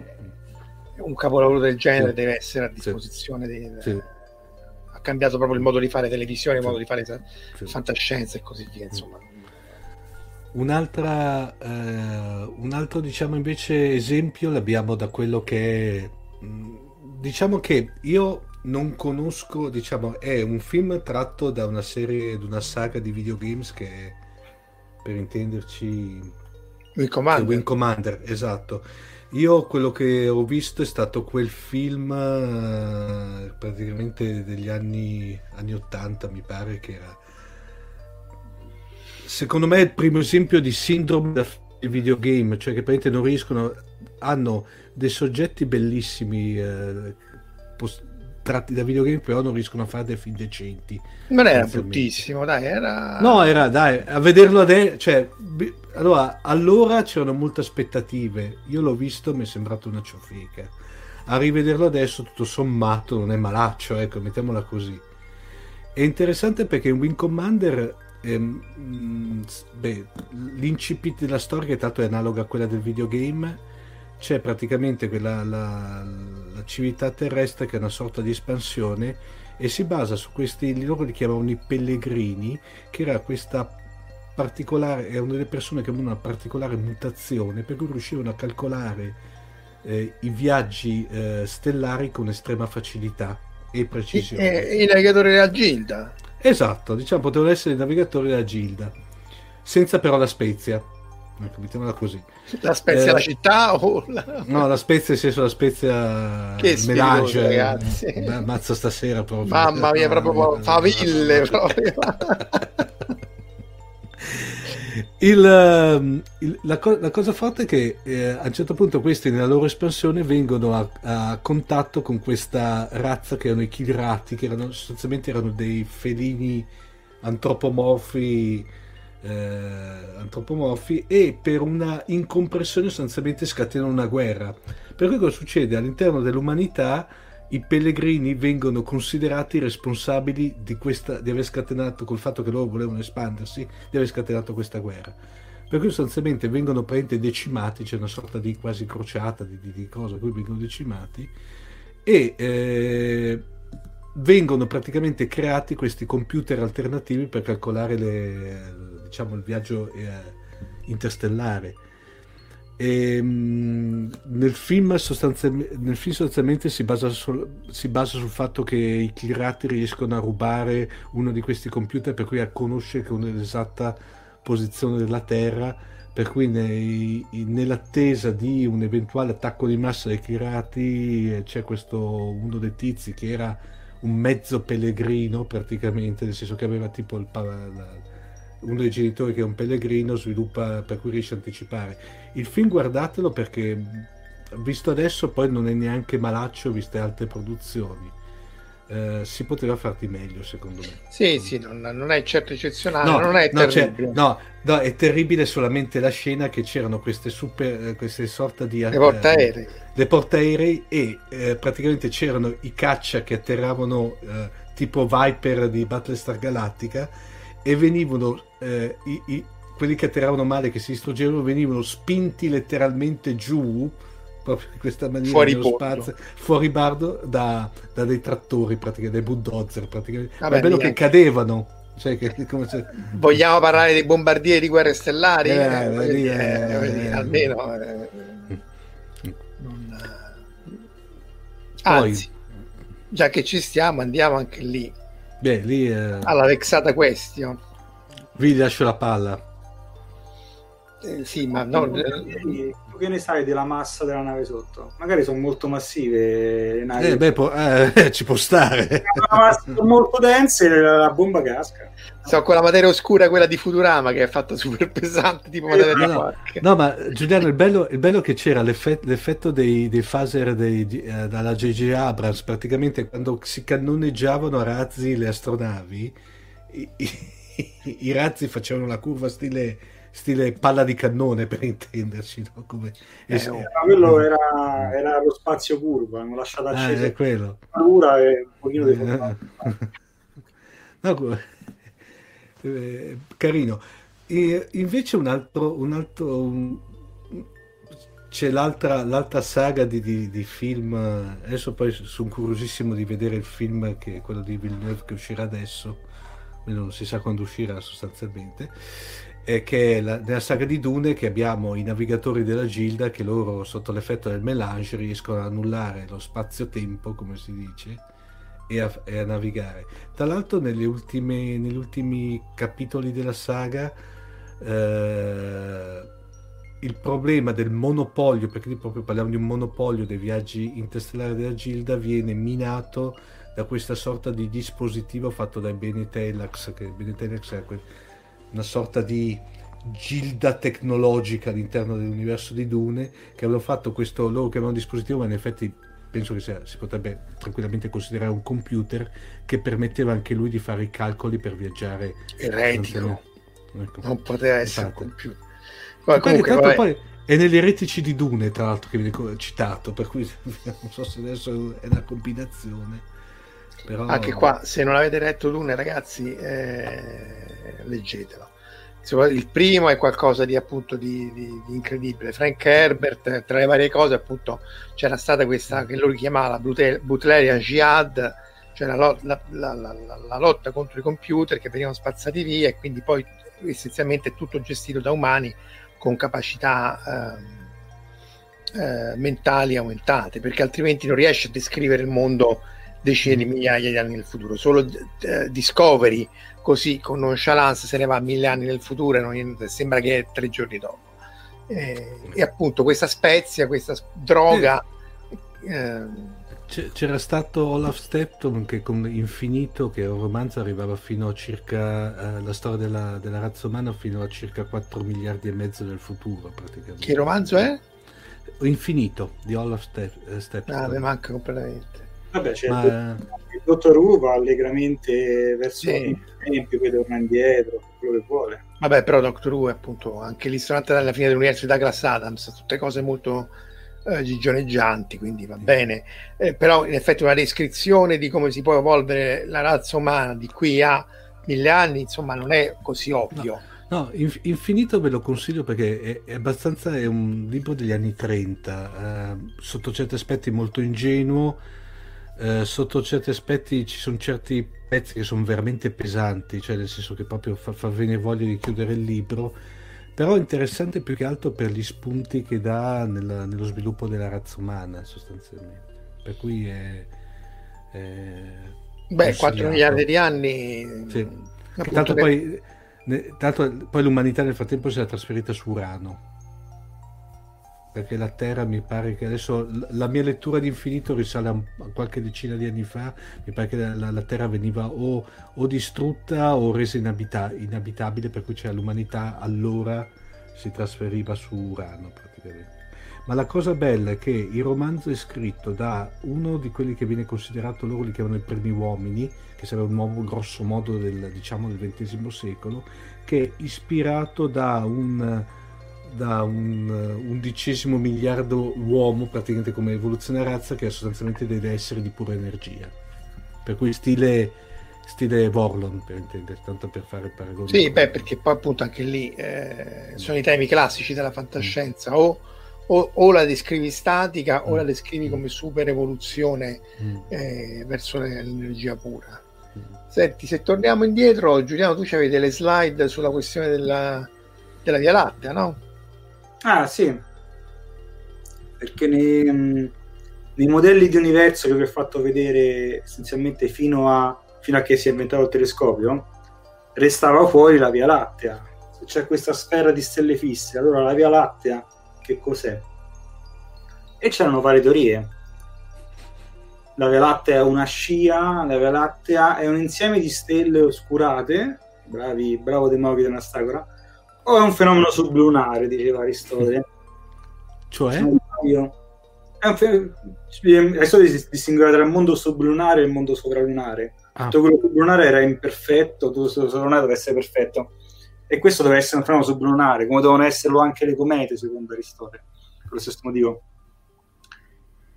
un capolavoro del genere sì. deve essere a disposizione sì. dei, cambiato proprio il modo di fare televisione, il modo di fare fantascienza e così via. Insomma. Un'altra, eh, un altro diciamo invece esempio l'abbiamo da quello che è, diciamo che io non conosco, diciamo, è un film tratto da una serie, da una saga di videogames che per intenderci Wing Commander. Wing Commander, esatto io quello che ho visto è stato quel film eh, praticamente degli anni, anni 80, mi pare che era. Secondo me è il primo esempio di sindrome da videogame, cioè che praticamente non riescono, hanno dei soggetti bellissimi eh, post- tratti da videogame, però non riescono a fare dei film decenti. Non era bruttissimo, dai, era... No, era, dai, a vederlo adesso, cioè, allora, allora c'erano molte aspettative, io l'ho visto, mi è sembrato una ciofeca. A rivederlo adesso, tutto sommato, non è malaccio, ecco, mettiamola così. È interessante perché in Wing Commander ehm, beh, l'incipit della storia, che tanto è analoga a quella del videogame, c'è praticamente quella, la, la, civiltà terrestre che è una sorta di espansione e si basa su questi, loro li chiamavano i pellegrini, che era questa particolare, erano delle persone che avevano una particolare mutazione per cui riuscivano a calcolare eh, i viaggi eh, stellari con estrema facilità e precisione. I, i navigatori della Gilda. Esatto, diciamo potevano essere i navigatori della Gilda, senza però la spezia ecco, mettiamola così. La Spezia, eh, la città o la... No, la Spezia, senso la Spezia che menage. ragazzi. Eh, mazzo stasera proprio. Mamma mia, proprio faville proprio. [LAUGHS] Il, ehm, il, la, la, cosa forte è che eh, a un certo punto questi nella loro espansione vengono a, a, contatto con questa razza che erano i Kilrati, che erano sostanzialmente erano dei felini antropomorfi eh, antropomorfi e per una incompressione sostanzialmente scatenano una guerra. Per cui cosa succede? All'interno dell'umanità i pellegrini vengono considerati responsabili di, questa, di aver scatenato, col fatto che loro volevano espandersi, di aver scatenato questa guerra. Per cui sostanzialmente vengono praticamente decimati, c'è una sorta di quasi crociata di, di, di cosa, cui vengono decimati e eh, vengono praticamente creati questi computer alternativi per calcolare le, diciamo, il viaggio eh, interstellare. E, ehm, nel, film sostanzialmente, nel film sostanzialmente si basa, sul, si basa sul fatto che i pirati riescono a rubare uno di questi computer per cui a conoscere con l'esatta posizione della Terra per cui nei, nell'attesa di un eventuale attacco di massa dei pirati eh, c'è questo uno dei tizi che era un mezzo pellegrino praticamente, nel senso che aveva tipo il, uno dei genitori che è un pellegrino sviluppa per cui riesce a anticipare. Il film guardatelo perché visto adesso poi non è neanche malaccio viste altre produzioni. Eh, si poteva farti meglio secondo me sì sì non, non è certo eccezionale no, non è no, terribile no, no, è terribile solamente la scena che c'erano queste super eh, queste sorta di le portaerei le portaerei e eh, praticamente c'erano i caccia che atterravano eh, tipo Viper di Battlestar Galactica e venivano eh, i, i, quelli che atterravano male che si distruggevano venivano spinti letteralmente giù proprio in questa maniera fuori, spazio, fuori bardo da, da, dei trattori praticamente, dei bulldozer praticamente. Vabbè, è bello che cadevano cioè che, se... vogliamo parlare dei bombardieri di guerre stellari? Eh, eh, eh, almeno non... Anzi già che ci stiamo andiamo anche lì. Beh lì eh, alla vexata question vi lascio la palla eh, sì ma no, tu che ne sai della massa della nave sotto? Magari sono molto massive le navi. Eh, beh, può, eh, [LAUGHS] ci può stare. sono molto dense la bomba casca. So, quella materia oscura, quella di Futurama, che è fatta super pesante, tipo materia no, no, no, ma Giuliano, il bello, il bello che c'era l'effetto, l'effetto dei, dei phaser dei, eh, dalla J.J. Abrams, praticamente quando si cannoneggiavano a razzi le astronavi, i, i, i razzi facevano la curva stile stile palla di cannone per intenderci. No? Come... Eh, es- eh, quello era, era, lo spazio curvo, hanno lasciato ah, è quello. Paura e un pochino di [LAUGHS] no, eh, carino. E invece un altro, un altro un... c'è l'altra, l'altra saga di, di, di, film. Adesso poi sono curiosissimo di vedere il film che è quello di Villeneuve che uscirà adesso. Non si sa quando uscirà sostanzialmente eh, che è la, nella saga di Dune che abbiamo i navigatori della Gilda che loro sotto l'effetto del melange riescono ad annullare lo spazio-tempo come si dice e a, e a navigare. Tra l'altro ultime, negli ultimi capitoli della saga eh, il problema del monopolio perché lì proprio parliamo di un monopolio dei viaggi interstellari della Gilda viene minato da questa sorta di dispositivo fatto dai Benetelax che Benetelax è una sorta di gilda tecnologica all'interno dell'universo di Dune che avevano fatto questo loro chiamavano dispositivo ma in effetti penso che sia, si potrebbe tranquillamente considerare un computer che permetteva anche lui di fare i calcoli per viaggiare eretico ecco. non poteva essere Infatti. un computer. Ma comunque, poi è negli eretici di Dune tra l'altro che viene citato per cui [LAUGHS] non so se adesso è una combinazione però... Anche qua, se non avete letto Dune, ragazzi, eh, leggetelo. Il primo è qualcosa di appunto di, di, di, incredibile. Frank Herbert, tra le varie cose, appunto, c'era stata questa che lui chiamava la Butlerian Jihad, cioè la, la, la, la, lotta contro i computer che venivano spazzati via e quindi poi essenzialmente tutto gestito da umani con capacità eh, eh, mentali aumentate, perché altrimenti non riesce a descrivere il mondo decine di migliaia di anni nel futuro. Solo eh, Discovery, così con nonchalance, se ne va mille anni nel futuro e non, sembra che è tre giorni dopo. Eh, e appunto questa spezia, questa droga. Eh, c'era stato Olaf Stepton che con Infinito, che è un romanzo, arrivava fino a circa eh, la storia della, della, razza umana fino a circa 4 miliardi e mezzo del futuro praticamente. Che romanzo è? Infinito di Olaf Step, Stepton. Ah, mi manca completamente. Vabbè, c'è Ma... il, dottor Who va allegramente verso sì. il tempo, poi torna indietro, quello che vuole. Vabbè, però Doctor Who è appunto anche l'istante dalla fine dell'universo di Douglas Adams, tutte cose molto eh, gigioneggianti, quindi va bene. Eh, però in effetti una descrizione di come si può evolvere la razza umana di qui a mille anni, insomma, non è così ovvio. No. No, Infinito ve lo consiglio perché è, è abbastanza è un libro degli anni 30, eh, sotto certi aspetti molto ingenuo, eh, sotto certi aspetti ci sono certi pezzi che sono veramente pesanti, cioè nel senso che proprio fa, fa venire voglia di chiudere il libro, però è interessante più che altro per gli spunti che dà nella, nello sviluppo della razza umana sostanzialmente. Per cui è... è Beh, 4 miliardi di anni... Sì. Tanto, che... poi, tanto poi l'umanità nel frattempo si è trasferita su Urano perché la Terra mi pare che adesso la mia lettura di infinito risale a, qualche decina di anni fa, mi pare che la, la Terra veniva o, o, distrutta o resa inabita- inabitabile, per cui c'era l'umanità allora si trasferiva su Urano praticamente. Ma la cosa bella è che il romanzo è scritto da uno di quelli che viene considerato, loro li chiamano i primi uomini, che sarebbe un uomo grosso modo del, diciamo, del XX secolo, che è ispirato da un, da un undicesimo miliardo uomo, praticamente come evoluzione razza, che sostanzialmente deve essere di pura energia. Per cui stile stile Vorlon per intendere, tanto per fare paragoni. Sì, beh, perché poi appunto anche lì eh, sono i temi classici della fantascienza, mm. o o, o, la descrivi statica mm. o la mm. descrivi come super evoluzione mm. eh, verso l'energia pura. Mm. Senti, se torniamo indietro, Giuliano, tu avevi delle slide sulla questione della, della Via Lattea, no? Ah, sì. Perché nei, mm, nei, modelli di universo che vi ho fatto vedere essenzialmente fino a, fino a che si è inventato il telescopio, restava fuori la Via Lattea. Se c'è questa sfera di stelle fisse, allora la Via Lattea che cos'è. E c'erano varie teorie. La Via Lattea è una scia, la Via Lattea è un insieme di stelle oscurate, bravi, bravo Democrito Anastagora, o è un fenomeno sublunare, diceva Aristotele. Cioè? È un fe- Aristotele distingueva tra il mondo sublunare e il mondo sovralunare. Ah. Tutto quello sublunare era imperfetto, tutto sovralunare deve essere perfetto e questo deve essere un fenomeno sublunare, come devono esserlo anche le comete, secondo Aristotele, per lo stesso motivo.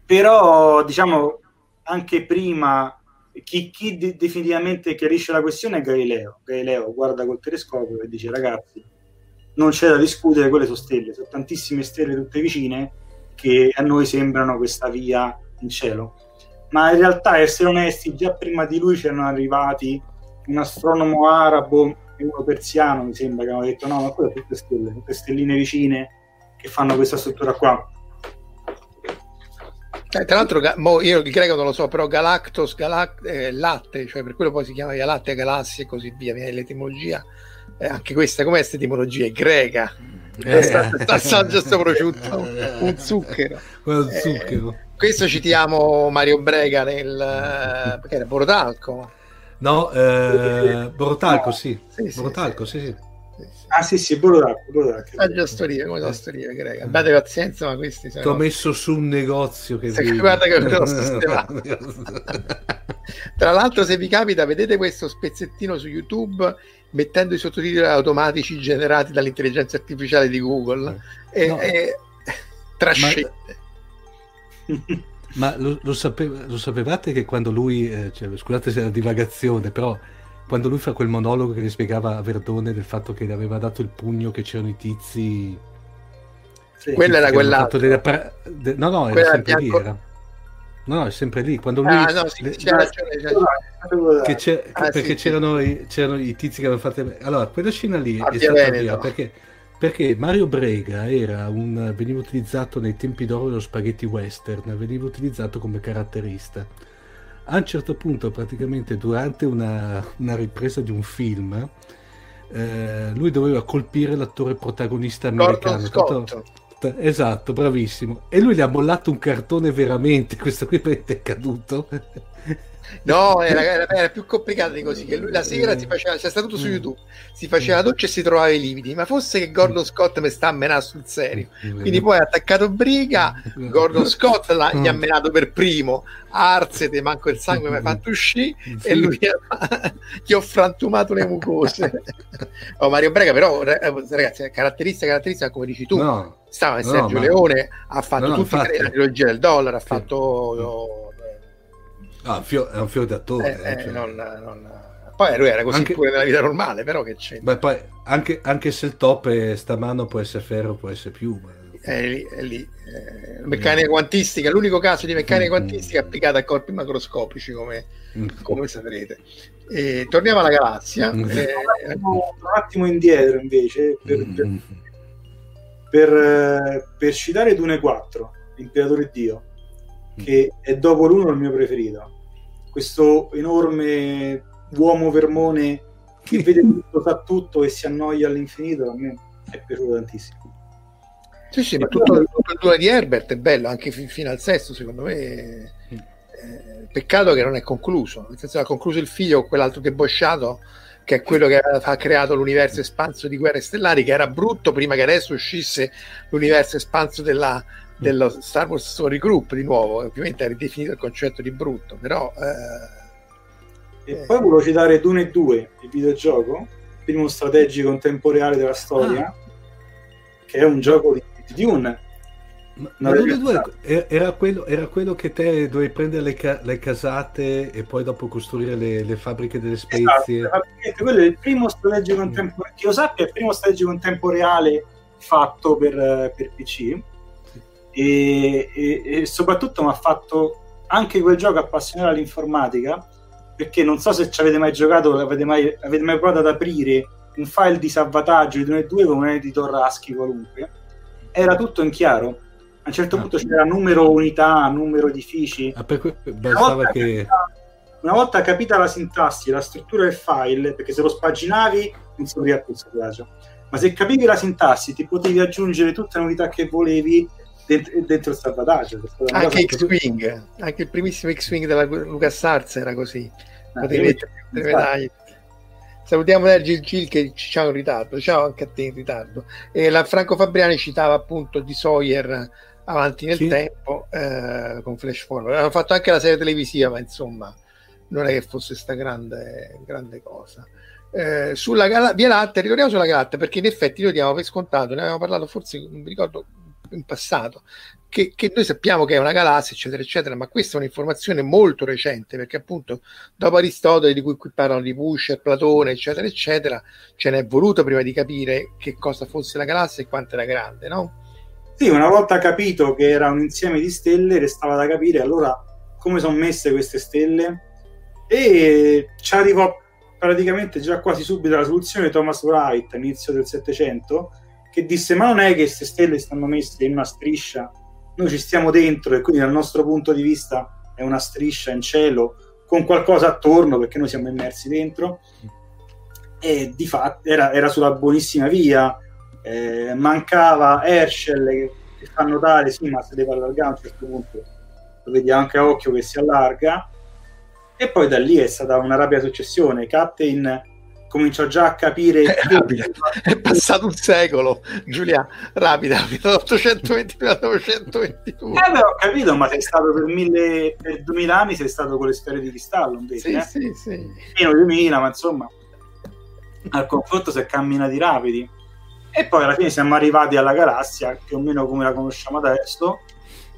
Però, diciamo, anche prima, chi, chi de- definitivamente chiarisce la questione è Galileo. Galileo guarda col telescopio e dice, ragazzi, non c'è da discutere, quelle sono stelle, sono tantissime stelle tutte vicine che a noi sembrano questa via in cielo. Ma in realtà, essere onesti, già prima di lui c'erano arrivati un astronomo arabo uno persiano mi sembra che hanno detto no ma quelle sono tutte stelle tutte stelline vicine che fanno questa struttura qua eh, tra l'altro mo io il greco non lo so però Galactos Galact- eh, latte cioè per quello poi si chiama Via Latte Galassia e così via viene l'etimologia eh, anche questa com'è questa etimologia è greca eh. assaggia sto prosciutto un zucchero un zucchero eh, questo citiamo Mario Brega nel perché era Borotalco No, eh, Borotalco, sì. sì, sì Borotalco, sì, sì. Ah sì sì, Borotalco, Borotalco. Saggia storia, come la storia greca. Abbiate pazienza, ma questi sono... Ti ho messo su un negozio che... Se, guarda che grosso [LAUGHS] Tra l'altro, se vi capita, vedete questo spezzettino su YouTube mettendo i sottotitoli automatici generati dall'intelligenza artificiale di Google. E, no. e... Trascette. Ma... [LAUGHS] Ma lo, lo, sapeva, lo, sapevate che quando lui, eh, cioè, scusate se è una divagazione, però quando lui fa quel monologo che gli spiegava a Verdone del fatto che gli aveva dato il pugno che c'erano i tizi... Sì. Quella era quella... Delle... De... No, no, era sempre lì. Era. No, no, è sempre lì. Quando lui... Ah, no, sì, le... c'è ragione, c'è... C'è... Ah, perché sì, c'erano, I... c'erano, I, tizi che avevano fatto... Allora, quella scena lì è stata via perché perché Mario Brega era un, veniva utilizzato nei tempi d'oro dello spaghetti western, veniva utilizzato come caratterista. A un certo punto, praticamente durante una, una ripresa di un film, eh, lui doveva colpire l'attore protagonista americano. Tanto, esatto, bravissimo. E lui le ha mollato un cartone veramente, [LAUGHS] questo qui è caduto. No, era, era, era, più complicato di così. Che lui la sera si faceva, c'è stato tutto su mm. YouTube, si faceva la doccia e si trovava i lividi. Ma fosse che Gordon mm. Scott mi sta a menare sul serio. Mm. Quindi poi ha attaccato Briga, Gordon Scott l'ha, gli ha menato per primo. Arzete, manco il sangue mi ha fatto uscire e lui [LAUGHS] gli ho frantumato le mucose. [LAUGHS] oh, Mario Brega, però, ragazzi, caratteristica, caratteristica, come dici tu, no, stava in Sergio no, Leone, ha fatto no, tutta la trilogia del dollaro, ha fatto. Ah, fio- è un fiore d'attore. Eh, eh, cioè. non, non... Poi lui era così anche... pure nella vita normale, però che c'è. Beh, poi anche, anche, se il top è stamano può essere ferro, può essere piuma. È lì, è lì. Eh, meccanica quantistica, l'unico caso di meccanica mm-hmm. quantistica applicata a corpi macroscopici, come, come saprete. E torniamo alla galassia. Eh, un attimo indietro invece, per, per, per, per citare Dune 4, L'imperatore Dio, che è dopo l'uno il mio preferito questo enorme uomo vermone che vede tutto, sa tutto e si annoia all'infinito, a me è piaciuto tantissimo. Sì, sì, ma tutto, tutto il 2 di Herbert è bello, anche f- fino al sesto, secondo me. Eh, peccato che non è concluso, nel senso che ha concluso il figlio con quell'altro debosciato che è quello che ha creato l'universo espanso di Guerre Stellari, che era brutto prima che adesso uscisse l'universo espanso della, dello Star Wars Story Group di nuovo, ovviamente ha ridefinito il concetto di brutto, però... Eh, e poi volevo citare Dune 2, il videogioco, primo strategico in tempo reale della storia, ah. che è un gioco di, di Dune, ma, Dune 2 era quello, era quello, che te dovevi prendere le, ca- le, casate e poi dopo costruire le, le fabbriche delle spezie. Esatto, quello è il primo strategico in tempo reale. Che io sappia, è il primo strategico in tempo reale fatto per, per PC. E, e, e, soprattutto mi ha fatto anche quel gioco appassionare all'informatica perché non so se ci avete mai giocato avete mai, avete mai provato ad aprire un file di salvataggio di Dune 2 con un editor ASCII qualunque era tutto in chiaro a un certo ah. punto c'era numero unità, numero edifici. Ah, per cui una che... Capita, una volta capita la sintassi, la struttura del file, perché se lo spaginavi non si apriva più il salvataggio, ma se capivi la sintassi ti potevi aggiungere tutte le unità che volevi dentro, dentro il salvataggio. Anche X-Wing, anche il primissimo X-Wing della LucasArts era così. Ah, potevi mettere le medaglie. Salutiamo Nergil Gil che c'ha un ritardo, ciao anche a te in ritardo. E la Franco Fabriani citava appunto di Sawyer avanti nel sì. tempo eh, con Flash Forward. Hanno fatto anche la serie televisiva, ma insomma non è che fosse questa grande, grande cosa. Eh, sulla Gal- Via Latte, ritorniamo sulla Galattea perché in effetti noi diamo per scontato, ne avevamo parlato forse, non mi ricordo in passato, che, che, noi sappiamo che è una galassia, eccetera, eccetera, ma questa è un'informazione molto recente perché appunto dopo Aristotele, di cui qui parlano di Pusher, Platone, eccetera, eccetera, ce n'è voluto prima di capire che cosa fosse la galassia e quanto era grande, no? Sì, una volta capito che era un insieme di stelle, restava da capire allora come sono messe queste stelle? E ci arrivò praticamente già quasi subito la soluzione di Thomas Wright all'inizio del Settecento che disse ma non è che queste stelle stanno messe in una striscia? Noi ci stiamo dentro e quindi dal nostro punto di vista è una striscia in cielo con qualcosa attorno perché noi siamo immersi dentro e di fatto era, era sulla buonissima via eh, mancava Herschel che, che fa notare sì ma se deve allargare a un certo punto lo vediamo anche a occhio che si allarga. E poi da lì è stata una rapida successione. Captain cominciò già a capire è, è passato un secolo Giulia. Rapida da 820 al 922 eh beh ho capito ma sei stato per, mille, per 2000 anni sei stato con le sfere di cristallo invece, sì, eh? sì, sì. meno 2000 ma insomma al confronto si è camminati rapidi e poi alla fine siamo arrivati alla galassia, più o meno come la conosciamo adesso,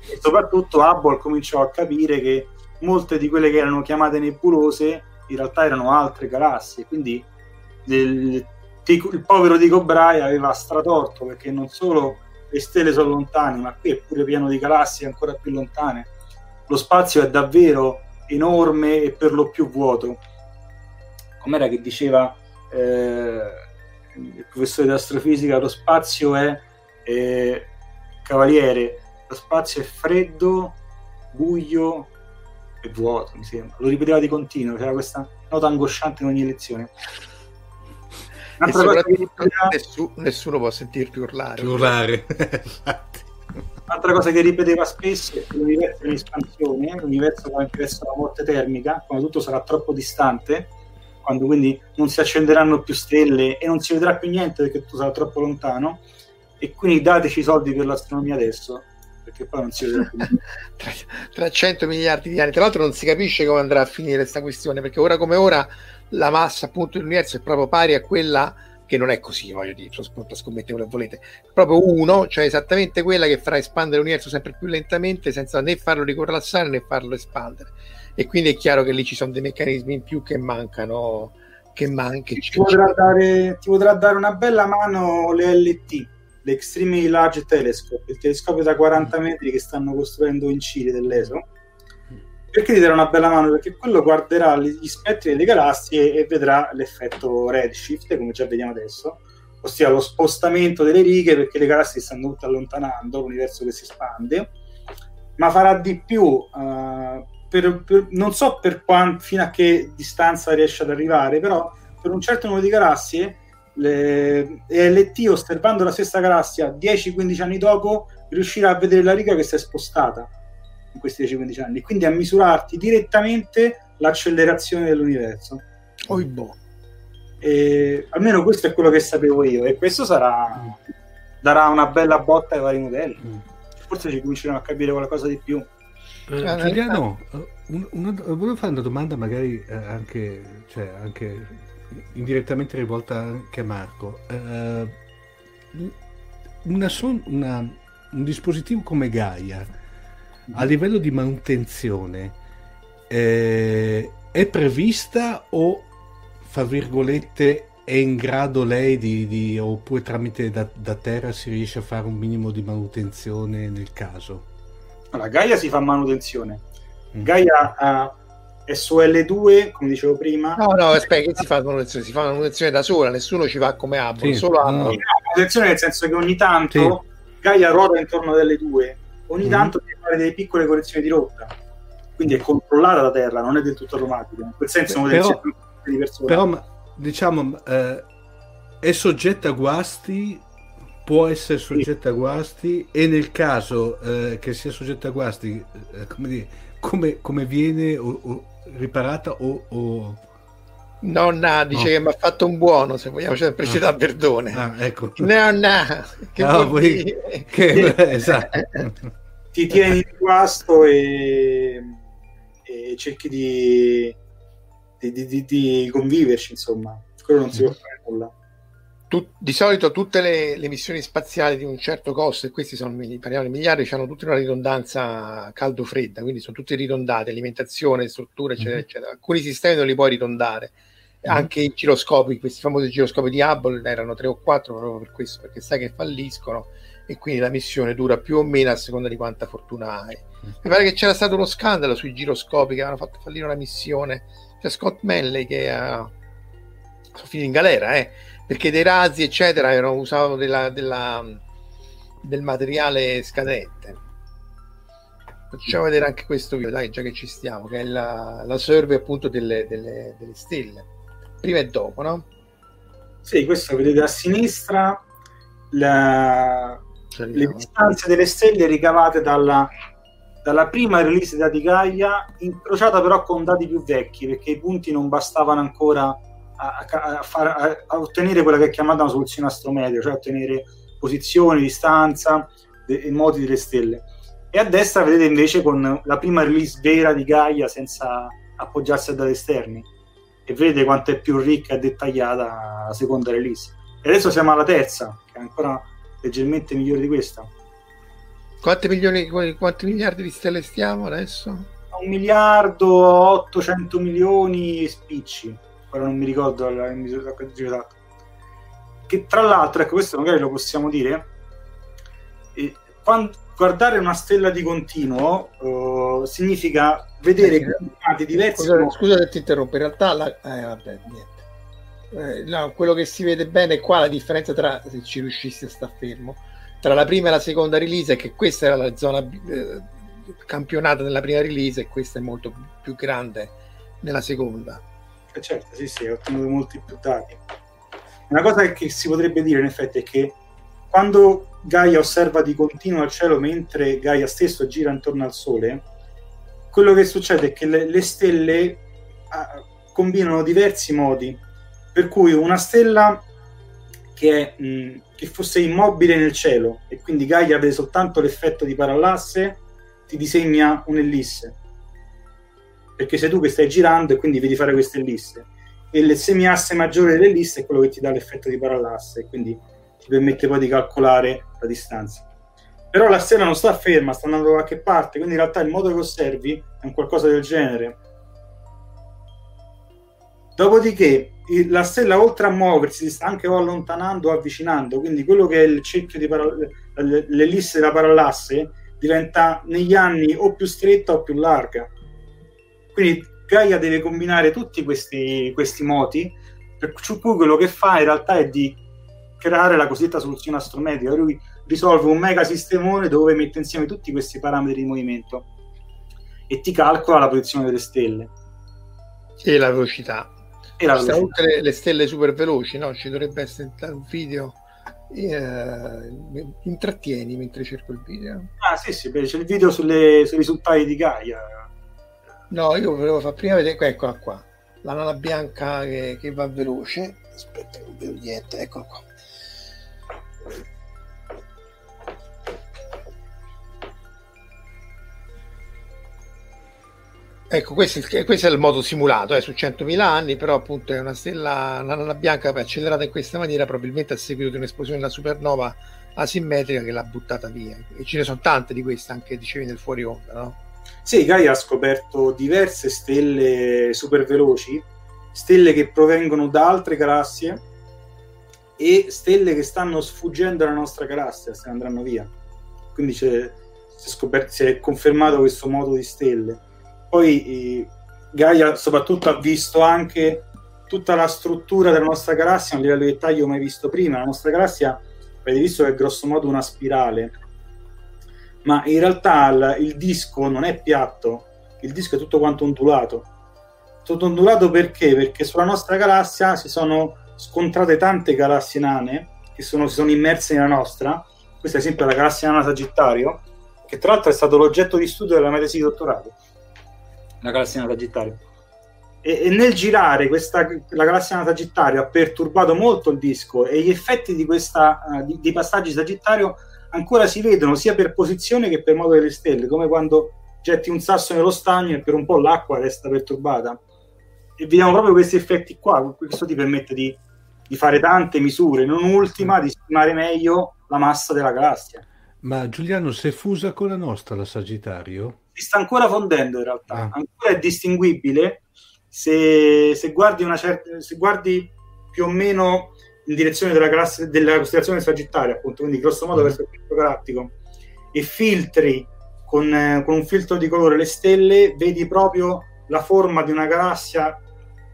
e soprattutto Hubble cominciò a capire che molte di quelle che erano chiamate nebulose in realtà erano altre galassie, quindi il, il povero Dico Bray aveva stratorto perché non solo le stelle sono lontane, ma qui è pure pieno di galassie ancora più lontane. Lo spazio è davvero enorme e per lo più vuoto. Com'era che diceva eh, il professore di astrofisica, lo spazio è eh, cavaliere, lo spazio è freddo, buio e vuoto, mi sembra. Lo ripeteva di continuo, c'era questa nota angosciante in ogni lezione. Un'altra cosa che ripeteva... nessuno, nessuno può sentirti urlare. Urlare, [LAUGHS] Un'altra cosa che ripeteva spesso è che l'universo è in espansione, l'universo va verso la morte termica, quando tutto sarà troppo distante, quando quindi non si accenderanno più stelle e non si vedrà più niente perché tu sarai troppo lontano. E quindi dateci i soldi per l'astronomia adesso perché poi non si vedrà più [LAUGHS] tra, tra 100 miliardi di anni. Tra l'altro non si capisce come andrà a finire questa questione perché ora come ora la massa appunto dell'universo è proprio pari a quella che non è così, voglio dire, sono scommettere quello che volete, proprio uno, cioè esattamente quella che farà espandere l'universo sempre più lentamente senza né farlo ricollassare né farlo espandere e quindi è chiaro che lì ci sono dei meccanismi in più che mancano che manchi. Ti, potrà dare, ti potrà dare una bella mano le LT l'Extremely Large Telescope il telescopio da 40 metri che stanno costruendo in Cile dell'ESO. Perché ti darà una bella mano? Perché quello guarderà gli spettri delle galassie e vedrà l'effetto redshift, come già vediamo adesso, ossia lo spostamento delle righe perché le galassie stanno tutte allontanando, l'universo che si espande, ma farà di più, uh, per, per, non so per quant, fino a che distanza riesce ad arrivare, però per un certo numero di galassie le, LT osservando la stessa galassia 10-15 anni dopo riuscirà a vedere la riga che si è spostata in questi 10-15 anni, quindi a misurarti direttamente l'accelerazione dell'universo. Oh, boh. E, almeno questo è quello che sapevo io e questo sarà darà una bella botta ai vari modelli. Mm. Forse ci cominceremo a capire qualcosa di più. Eh, Giuliano, eh, un, volevo fare una domanda magari eh, anche, cioè, anche indirettamente rivolta anche a Marco. Una son, una, un dispositivo come Gaia a livello di manutenzione eh, è prevista o fra virgolette è in grado lei di, di oppure tramite da, da, terra si riesce a fare un minimo di manutenzione nel caso? Allora, Gaia si fa manutenzione. Mm. Gaia ha SOL2, come dicevo prima. No, no, aspetta, che si fa manutenzione? Si fa manutenzione da sola, nessuno ci va come Apple, sì, solo no. manutenzione nel senso che ogni tanto sì. Gaia ruota intorno delle due, ogni mm. tanto deve fare delle piccole correzioni di rotta. Quindi è controllata da terra, non è del tutto automatica. In quel senso, però, di persone. Però, diciamo, eh, è soggetta a guasti può essere soggetta sì. a guasti e nel caso eh, che sia soggetta a guasti eh, come, dire, come, come viene o, o riparata o, o... Nonna dice no. che mi ha fatto un buono, se vogliamo sempre ah. citare Verdone. Ah, ecco. Nonna, che, no, voi... che... [LAUGHS] esatto. [LAUGHS] Ti tieni il guasto e... e, cerchi di... Di, di, di, conviverci, insomma. Quello non si può fare nulla. Tut, di solito tutte le, le, missioni spaziali di un certo costo, e questi sono parliamo di miliardi, hanno tutte una ridondanza caldo-fredda, quindi sono tutte ridondate, alimentazione, strutture, eccetera, mm-hmm. eccetera. Alcuni sistemi non li puoi ridondare. Mm-hmm. Anche i giroscopi, questi famosi giroscopi di Hubble erano tre o quattro proprio per questo, perché sai che falliscono e quindi la missione dura più o meno a seconda di quanta fortuna hai. Mm-hmm. Mi pare che c'era stato uno scandalo sui giroscopi che avevano fatto fallire una missione. C'è Scott Manley che ha... sono finito in galera, eh perché dei razzi eccetera erano, usavano della, della, del materiale scadente. Facciamo vedere anche questo video dai già che ci stiamo che è la, la survey appunto delle, delle, delle stelle. Prima e dopo no? sì questo vedete a sinistra. La, le distanze delle stelle ricavate dalla, dalla prima release di Gaia incrociata però con dati più vecchi perché i punti non bastavano ancora a, a, far, a, ottenere quella che è chiamata una soluzione astrometrica, cioè ottenere posizione, distanza e modi delle stelle. E a destra vedete invece con la prima release vera di Gaia senza appoggiarsi a dati esterni e vedete quanto è più ricca e dettagliata la seconda release. E adesso siamo alla terza, che è ancora leggermente migliore di questa. Quanti, milioni, quanti miliardi di stelle stiamo adesso? Un miliardo, 800 milioni spicci ora non mi ricordo la misura esatta. Che tra l'altro, ecco, questo magari lo possiamo dire, eh, quando, guardare una stella di continuo uh, significa vedere eh, diversi. Scusa, scusa se ti interrompo, in realtà la, eh, vabbè, eh, no, quello che si vede bene è qua la differenza tra se ci riuscissi a stare fermo tra la prima e la seconda release è che questa era la zona eh, campionata nella prima release e questa è molto più grande nella seconda eh certo, sì, sì, ho ottenuto molti più dati. Una cosa che si potrebbe dire in effetti è che quando Gaia osserva di continuo al cielo mentre Gaia stesso gira intorno al Sole, quello che succede è che le, le stelle ah, combinano diversi modi, per cui una stella che, è, mh, che, fosse immobile nel cielo e quindi Gaia vede soltanto l'effetto di parallasse, ti disegna un'ellisse perché sei tu che stai girando e quindi vedi fare queste liste. E il semiasse maggiore delle liste è quello che ti dà l'effetto di parallasse quindi ti permette poi di calcolare la distanza. Però la stella non sta ferma, sta andando da qualche parte quindi in realtà il modo che osservi è un qualcosa del genere. Dopodiché la stella oltre a muoversi si sta anche o allontanando o avvicinando quindi quello che è il cerchio di paral- l'ellisse della parallasse diventa negli anni o più stretta o più larga quindi Gaia deve combinare tutti questi, questi moti, per cui quello che fa in realtà è di creare la cosiddetta soluzione astrometrica. Lui risolve un mega sistemone dove mette insieme tutti questi parametri di movimento e ti calcola la posizione delle stelle. E la velocità. E la oltre le, le stelle super veloci, no? Ci dovrebbe essere un video. Eh, intrattieni mentre cerco il video. Ah, sì, sì, beh, c'è il video sulle, sui risultati di Gaia. No, io volevo far prima vedere. Eccola qua. La nana bianca che, che va veloce. Aspetta, non vedo niente. Eccola qua. Ecco, questo, questo, è il modo simulato, è su 100.000 anni, però appunto è una stella, una nana bianca accelerata in questa maniera, probabilmente a seguito di un'esplosione della supernova asimmetrica che l'ha buttata via. E ce ne sono tante di queste, anche dicevi nel fuori onda, no? Sì, Gaia ha scoperto diverse stelle super veloci, stelle che provengono da altre galassie e stelle che stanno sfuggendo dalla nostra galassia, se andranno via. Quindi si è, scoperto, si è confermato questo modo di stelle poi eh, Gaia soprattutto ha visto anche tutta la struttura della nostra galassia a un livello di dettaglio mai visto prima. La nostra galassia, avete visto che è grosso modo una spirale, ma in realtà il, il disco non è piatto, il disco è tutto quanto ondulato. Tutto ondulato perché? Perché sulla nostra galassia si sono scontrate tante galassie nane che sono, si sono immerse nella nostra. Questa, ad esempio, è la galassia nana Sagittario, che tra l'altro è stato l'oggetto di studio della mia tesi di dottorato la galassia Sagittario. E, e, nel girare questa, la galassia Sagittario ha perturbato molto il disco e gli effetti di, questa, uh, di, di passaggi Sagittario ancora si vedono sia per posizione che per modo delle stelle, come quando getti un sasso nello stagno e per un po' l'acqua resta perturbata. E vediamo proprio questi effetti qua, questo ti permette di, di fare tante misure, non ultima di stimare meglio la massa della galassia. Ma Giuliano, si è fusa con la nostra la Sagittario? si sta ancora fondendo in realtà, ah. ancora è distinguibile se, se, guardi una certa, se guardi più o meno in direzione della, classe, della costellazione sagittaria, appunto, quindi grosso modo mm. verso il punto galattico, e filtri con, eh, con un filtro di colore le stelle, vedi proprio la forma di una galassia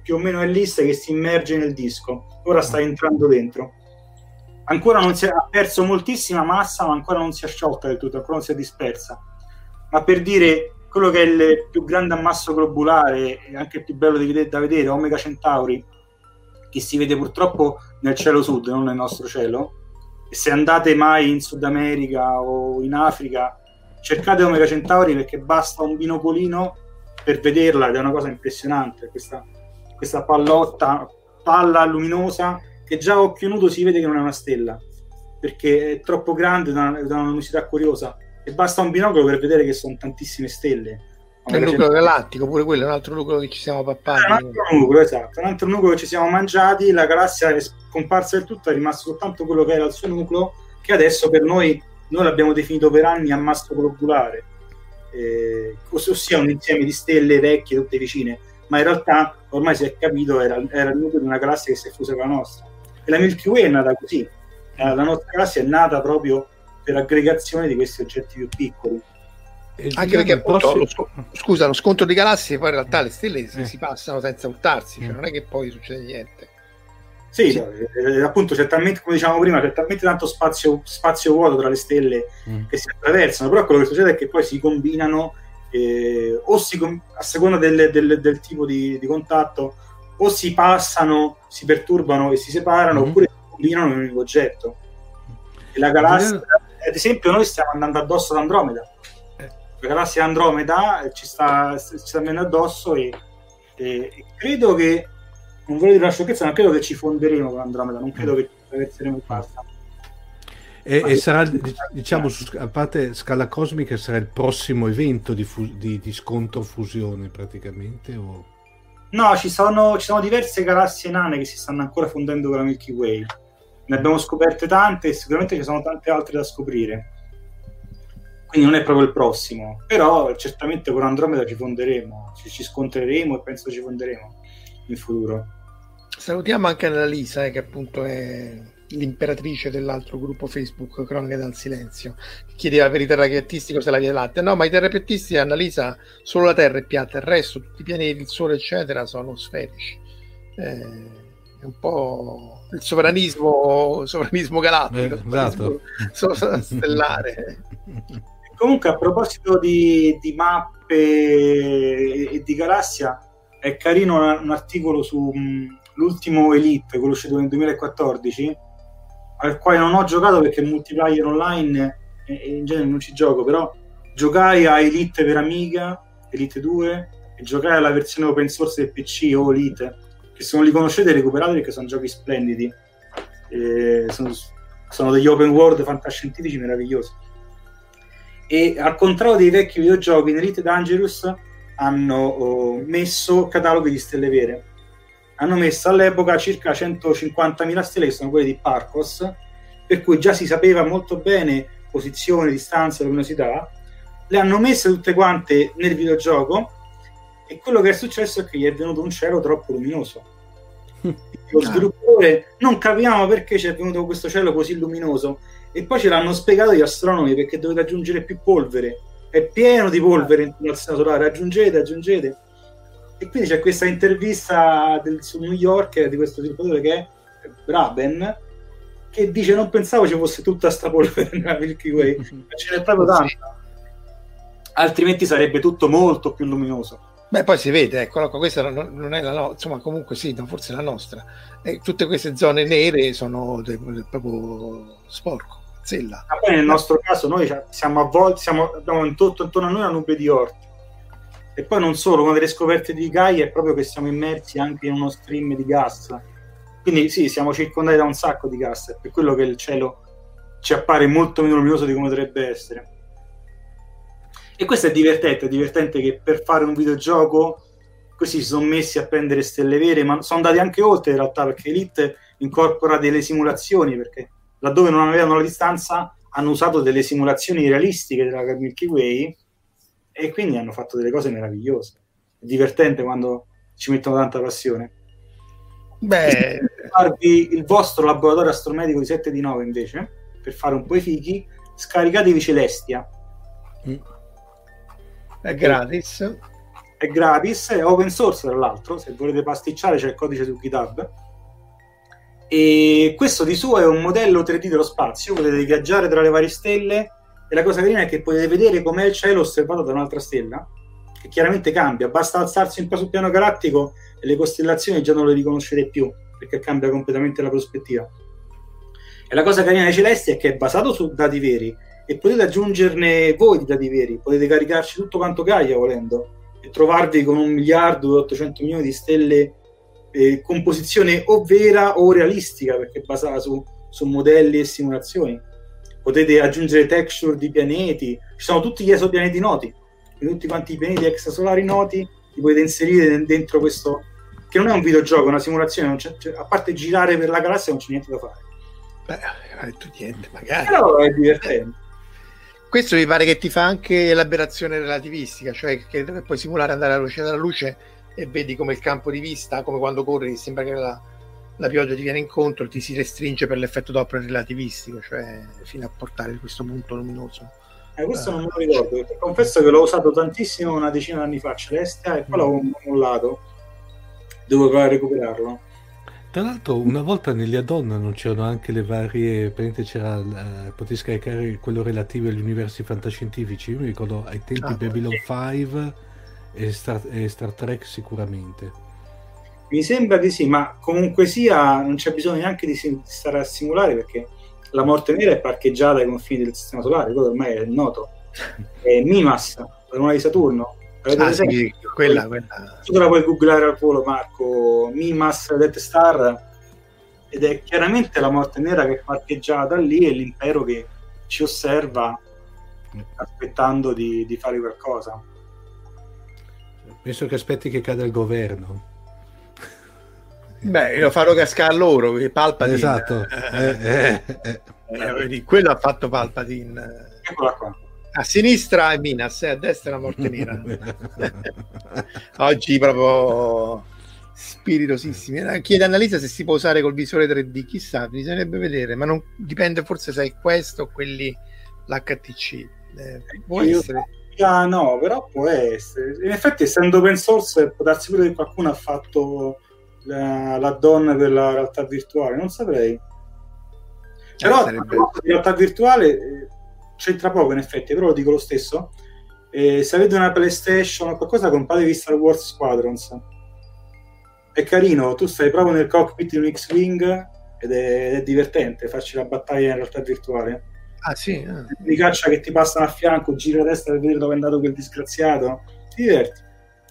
più o meno ellisse che si immerge nel disco. Ora sta mm. entrando dentro. Ancora non si è, ha perso moltissima massa, ma ancora non si è sciolta del tutto, ancora non si è dispersa ma per dire quello che è il più grande ammasso globulare anche il più bello da vedere, Omega Centauri, che si vede purtroppo nel cielo sud, non nel nostro cielo. E se andate mai in Sud America o in Africa, cercate Omega Centauri perché basta un binocolino per vederla ed è una cosa impressionante. Questa, questa pallotta, palla luminosa che già a occhio nudo si vede che non è una stella perché è troppo grande da una, da una luminosità curiosa e basta un binocolo per vedere che sono tantissime stelle. Il nucleo galattico, pure quello è un altro nucleo che ci siamo pappati. un altro nucleo, esatto, un altro nucleo che ci siamo mangiati, la galassia è scomparsa del tutto, è rimasto soltanto quello che era il suo nucleo, che adesso per noi, noi l'abbiamo definito per anni ammasso globulare, eh, ossia un insieme di stelle vecchie, tutte vicine, ma in realtà ormai si è capito era, era il nucleo di una galassia che si è fusa con la nostra. E la Milky Way è nata così, eh, la nostra galassia è nata proprio per aggregazione di questi oggetti più piccoli. Anche perché appunto, prossimo... lo, scusa, lo scontro di galassie poi in realtà le stelle eh. si passano senza urtarsi, cioè mm. non è che poi succede niente. Sì, sì. Eh, appunto c'è talmente, come diciamo prima, c'è talmente tanto spazio, spazio vuoto tra le stelle mm. che si attraversano, però quello che succede è che poi si combinano eh, o si, a seconda del, del, del tipo di, di, contatto o si passano, si perturbano e si separano mm. oppure si combinano in un unico oggetto. E la galassia ad esempio noi stiamo andando addosso ad Andromeda eh. La galassia Andromeda ci sta, ci sta venendo addosso e, e, e, credo che non voglio dire una sciocchezza ma credo che ci fonderemo con Andromeda non credo mm. che attraverseremo il pasta e, e, sarà, diciamo, su, a parte scala cosmica, sarà il prossimo evento di, fu- di, di scontro fusione praticamente? O... No, ci sono, ci sono diverse galassie nane che si stanno ancora fondendo con la Milky Way ne abbiamo scoperte tante e sicuramente ci sono tante altre da scoprire. Quindi non è proprio il prossimo, però certamente con Andromeda ci fonderemo, ci, ci scontreremo e penso ci fonderemo in futuro. Salutiamo anche Annalisa, eh, che appunto è l'imperatrice dell'altro gruppo Facebook Cronache dal Silenzio, che chiedeva per i terrapiattisti cosa la via latte. No, ma i terrapiattisti, Annalisa, solo la Terra è piatta, il resto, tutti i pianeti, il Sole, eccetera, sono sferici. Eh, un po' il sovranismo, sovranismo galattico, eh, esatto. sovranismo stellare. [LAUGHS] Comunque, a proposito di, di mappe e di galassia, è carino un, articolo sull'ultimo Elite, quello uscito nel 2014, al quale non ho giocato perché multiplayer online e, e in genere non ci gioco, però giocai a Elite per Amiga, Elite 2, e giocai alla versione open source del PC o Elite, che se non li conoscete recuperate perché sono giochi splendidi. Sono, sono, degli open world fantascientifici meravigliosi. E al contrario dei vecchi videogiochi, in Elite Dangerous hanno oh, messo cataloghi di stelle vere. Hanno messo all'epoca circa 150.000 stelle, che sono quelle di Parcos, per cui già si sapeva molto bene posizione, distanza, luminosità. Le hanno messe tutte quante nel videogioco e quello che è successo è che gli è venuto un cielo troppo luminoso. [LAUGHS] Lo sviluppatore non capiamo perché ci è venuto questo cielo così luminoso e poi ce l'hanno spiegato gli astronomi perché dovete aggiungere più polvere. È pieno di polvere in il sistema solare, aggiungete, aggiungete. E quindi c'è questa intervista del, su New York di questo sviluppatore che è Braben che dice non pensavo ci fosse tutta sta polvere nella Milky Way, [LAUGHS] ma ce n'è proprio tanta. Altrimenti sarebbe tutto molto più luminoso. Beh, poi si vede, ecco, questa non è la nostra, insomma, comunque sì, non forse la nostra. E tutte queste zone nere sono de- de- proprio sporco, zella. Ma poi nel nostro caso noi siamo a volte, siamo, abbiamo intorno, intorno a noi una nube di orti. E poi non solo, una delle scoperte di Gaia è proprio che siamo immersi anche in uno stream di gas. Quindi sì, siamo circondati da un sacco di gas, è per quello che il cielo ci appare molto meno luminoso di come dovrebbe essere. E questo è divertente, è divertente che per fare un videogioco così si sono messi a prendere stelle vere, ma sono andati anche oltre in realtà perché Elite incorpora delle simulazioni, perché laddove non avevano la distanza hanno usato delle simulazioni realistiche della Milky Way e quindi hanno fatto delle cose meravigliose. È divertente quando ci mettono tanta passione. Beh, farvi il vostro laboratorio astromedico di 7 di 9 invece, per fare un po' i fichi, scaricatevi Celestia. È gratis. È gratis, è open source tra l'altro, se volete pasticciare c'è il codice su GitHub. E questo di suo è un modello 3D dello spazio, potete viaggiare tra le varie stelle e la cosa carina è che potete vedere com'è il cielo osservato da un'altra stella, che chiaramente cambia, basta alzarsi un po' sul piano galattico e le costellazioni già non le riconoscete più, perché cambia completamente la prospettiva. E la cosa carina dei celesti è che è basato su dati veri, e potete aggiungerne voi di dati veri, potete caricarci tutto quanto Gaia volendo e trovarvi con un miliardo e 800 milioni di stelle eh, composizione o vera o realistica perché è basata su, su modelli e simulazioni. Potete aggiungere texture di pianeti, ci sono tutti gli esopianeti noti, tutti quanti i pianeti extrasolari noti li potete inserire dentro questo che non è un videogioco, è una simulazione, a parte girare per la galassia non c'è niente da fare. Beh, hai detto niente, magari. Però è divertente questo mi pare che ti fa anche l'aberrazione relativistica, cioè che puoi simulare andare alla luce della luce e vedi come il campo di vista, come quando corri, sembra che la, la pioggia ti viene incontro, ti si restringe per l'effetto doppio relativistico, cioè fino a portare questo punto luminoso. Eh, questo uh, non me lo ricordo, confesso che l'ho usato tantissimo una decina di anni fa, Celestia, e poi l'avevo mollato, devo provare a recuperarlo. Tra l'altro, una volta negli add-on non c'erano anche le varie. c'era. Uh, potevi scaricare quello relativo agli universi fantascientifici. Io mi ricordo ai tempi ah, Babylon sì. 5 e Star, e Star, Trek sicuramente. Mi sembra di sì, ma comunque sia, non c'è bisogno neanche di stare a simulare perché la morte nera è parcheggiata ai confini del sistema solare, quello ormai è noto. È Mimas, la luna di Saturno, ah, sì, quella, quella. Tu la puoi googlare al volo, Marco. Mimas Death Star ed è chiaramente la morte nera che è parcheggiata lì e l'impero che ci osserva aspettando di, di fare qualcosa. Penso che aspetti che cada il governo. Beh, lo farò cascare loro, Palpatine. Esatto. [LAUGHS] Eh, eh, eh, eh. quello ha fatto Palpatine. Eccola qua a sinistra è Minas e a destra la morte nera. [LAUGHS] Oggi proprio spiritosissimi. Eh, chiede Annalisa se si può usare col visore 3D, chissà, bisognerebbe vedere, ma non dipende forse se è questo o quelli l'HTC. Eh, può Io essere. Ah, no, però può essere. In effetti, essendo open source, può darsi pure che qualcuno ha fatto la, la donna per la realtà virtuale, non saprei. Eh, però sarebbe... la realtà virtuale eh, c'entra poco in effetti, però lo dico lo stesso. Eh, se avete una PlayStation o qualcosa, compratevi Star Wars Squadrons. è carino, tu stai proprio nel cockpit di un X-Wing ed è, è divertente farci la battaglia in realtà virtuale. Ah sì? Eh. Di caccia che ti passano a fianco, giri la testa per vedere dove è andato quel disgraziato. Ti diverti.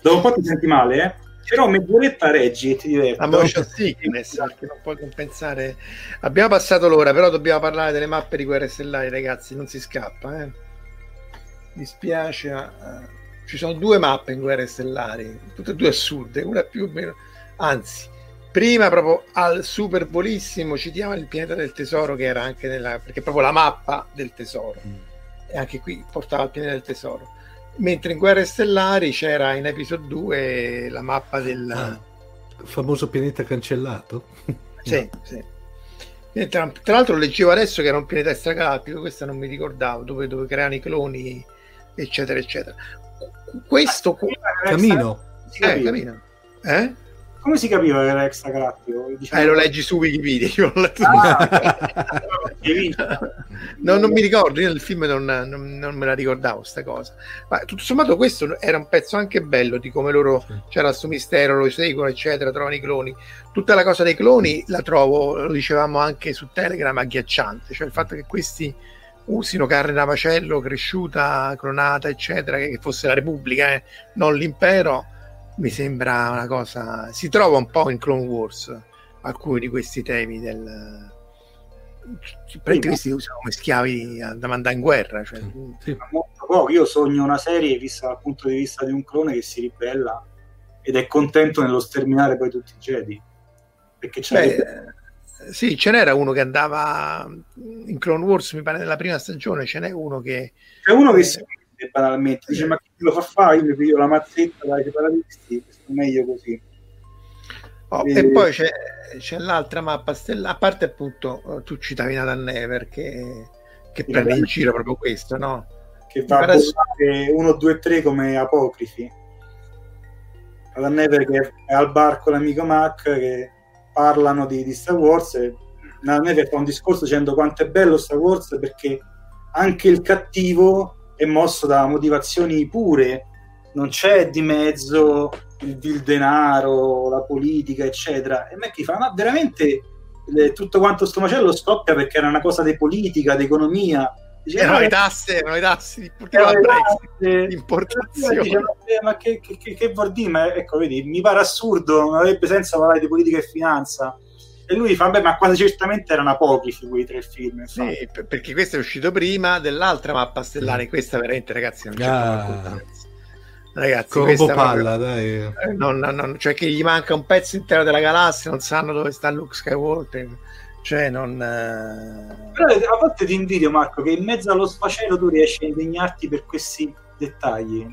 Dopo un po' ti senti male, eh? Però mezz'oretta reggi e ti diverti. La motion sickness, perché non puoi compensare. Abbiamo passato l'ora, però dobbiamo parlare delle mappe di Guerre Stellari, ragazzi, non si scappa, eh. Mi spiace. Uh, ci sono due mappe in Guerre Stellari, tutte e due assurde, una più o meno... Anzi, prima proprio al super volissimo citiamo il pianeta del tesoro che era anche nella perché proprio la mappa del tesoro. Mm. e anche qui portava al pianeta del tesoro. Mentre in Guerre Stellari c'era in episodio 2 la mappa del ah, famoso pianeta cancellato? [LAUGHS] Sì, sì. Tra, tra, l'altro leggevo adesso che era un pianeta extragalattico questo non mi ricordavo dove, dove creano i cloni eccetera eccetera. Questo ah, camino. eh, camino. Eh? Come si capiva che era extragalattico? Diciamo... Eh, lo leggi su Wikipedia. Io ah, [LAUGHS] no, non mi ricordo, io nel film non, non, non me la ricordavo sta cosa. Ma tutto sommato questo era un pezzo anche bello di come loro c'era questo mistero, lo seguono, eccetera, trovano i cloni. Tutta la cosa dei cloni la trovo, lo dicevamo anche su Telegram, agghiacciante. Cioè il fatto che questi usino carne da macello cresciuta, clonata, eccetera, che fosse la Repubblica, eh, non l'impero mi sembra una cosa si trova un po' in Clone Wars alcuni di questi temi del prendi questi usano come schiavi da mandare in guerra cioè, sì. molto poco. Io sogno una serie vista dal punto di vista di un clone che si ribella ed è contento nello sterminare poi tutti i Jedi. Perché c'è Beh, sì, ce n'era uno che andava in Clone Wars, mi pare nella prima stagione, ce n'è uno che... C'è uno che si banalmente dice ma chi lo fa fare? Io mi piglio la mazzetta dai separatisti, è meglio così. Oh, e... e... poi c'è, c'è, l'altra mappa stella, a parte appunto eh, tu citavi Nathan Never che, che prende in giro proprio questo, no? Che va a 1, 2, 3 come apocrifi. Never che è al bar con l'amico Mac che parlano di, di Star Wars e Never fa un discorso dicendo quanto è bello Star Wars perché anche il cattivo è mosso da motivazioni pure, non c'è di mezzo il, il denaro, la politica, eccetera. E Macchi fa, ma veramente le, tutto quanto sto macello scoppia perché era una cosa di politica, di economia. Dice, erano le tasse, erano le tasse importazione. Dice, ma che, che, che, che vuol dire? Ma, ecco, vedi, mi pare assurdo, non avrebbe senso parlare di politica e finanza e lui fa, beh, ma quasi certamente erano apocrifi quei tre film. Sì, perché questo è uscito prima dell'altra mappa stellare. Questa veramente, ragazzi, non c'è ah. Ragazzi, Corvo palla, proprio, dai. Eh, non, non, non, cioè che gli manca un pezzo intero della galassia, non sanno dove sta Luke Skywalker. Cioè, non. Eh, Però a volte ti invidio, Marco, che in mezzo allo sfacelo tu riesci a indegnarti per questi dettagli.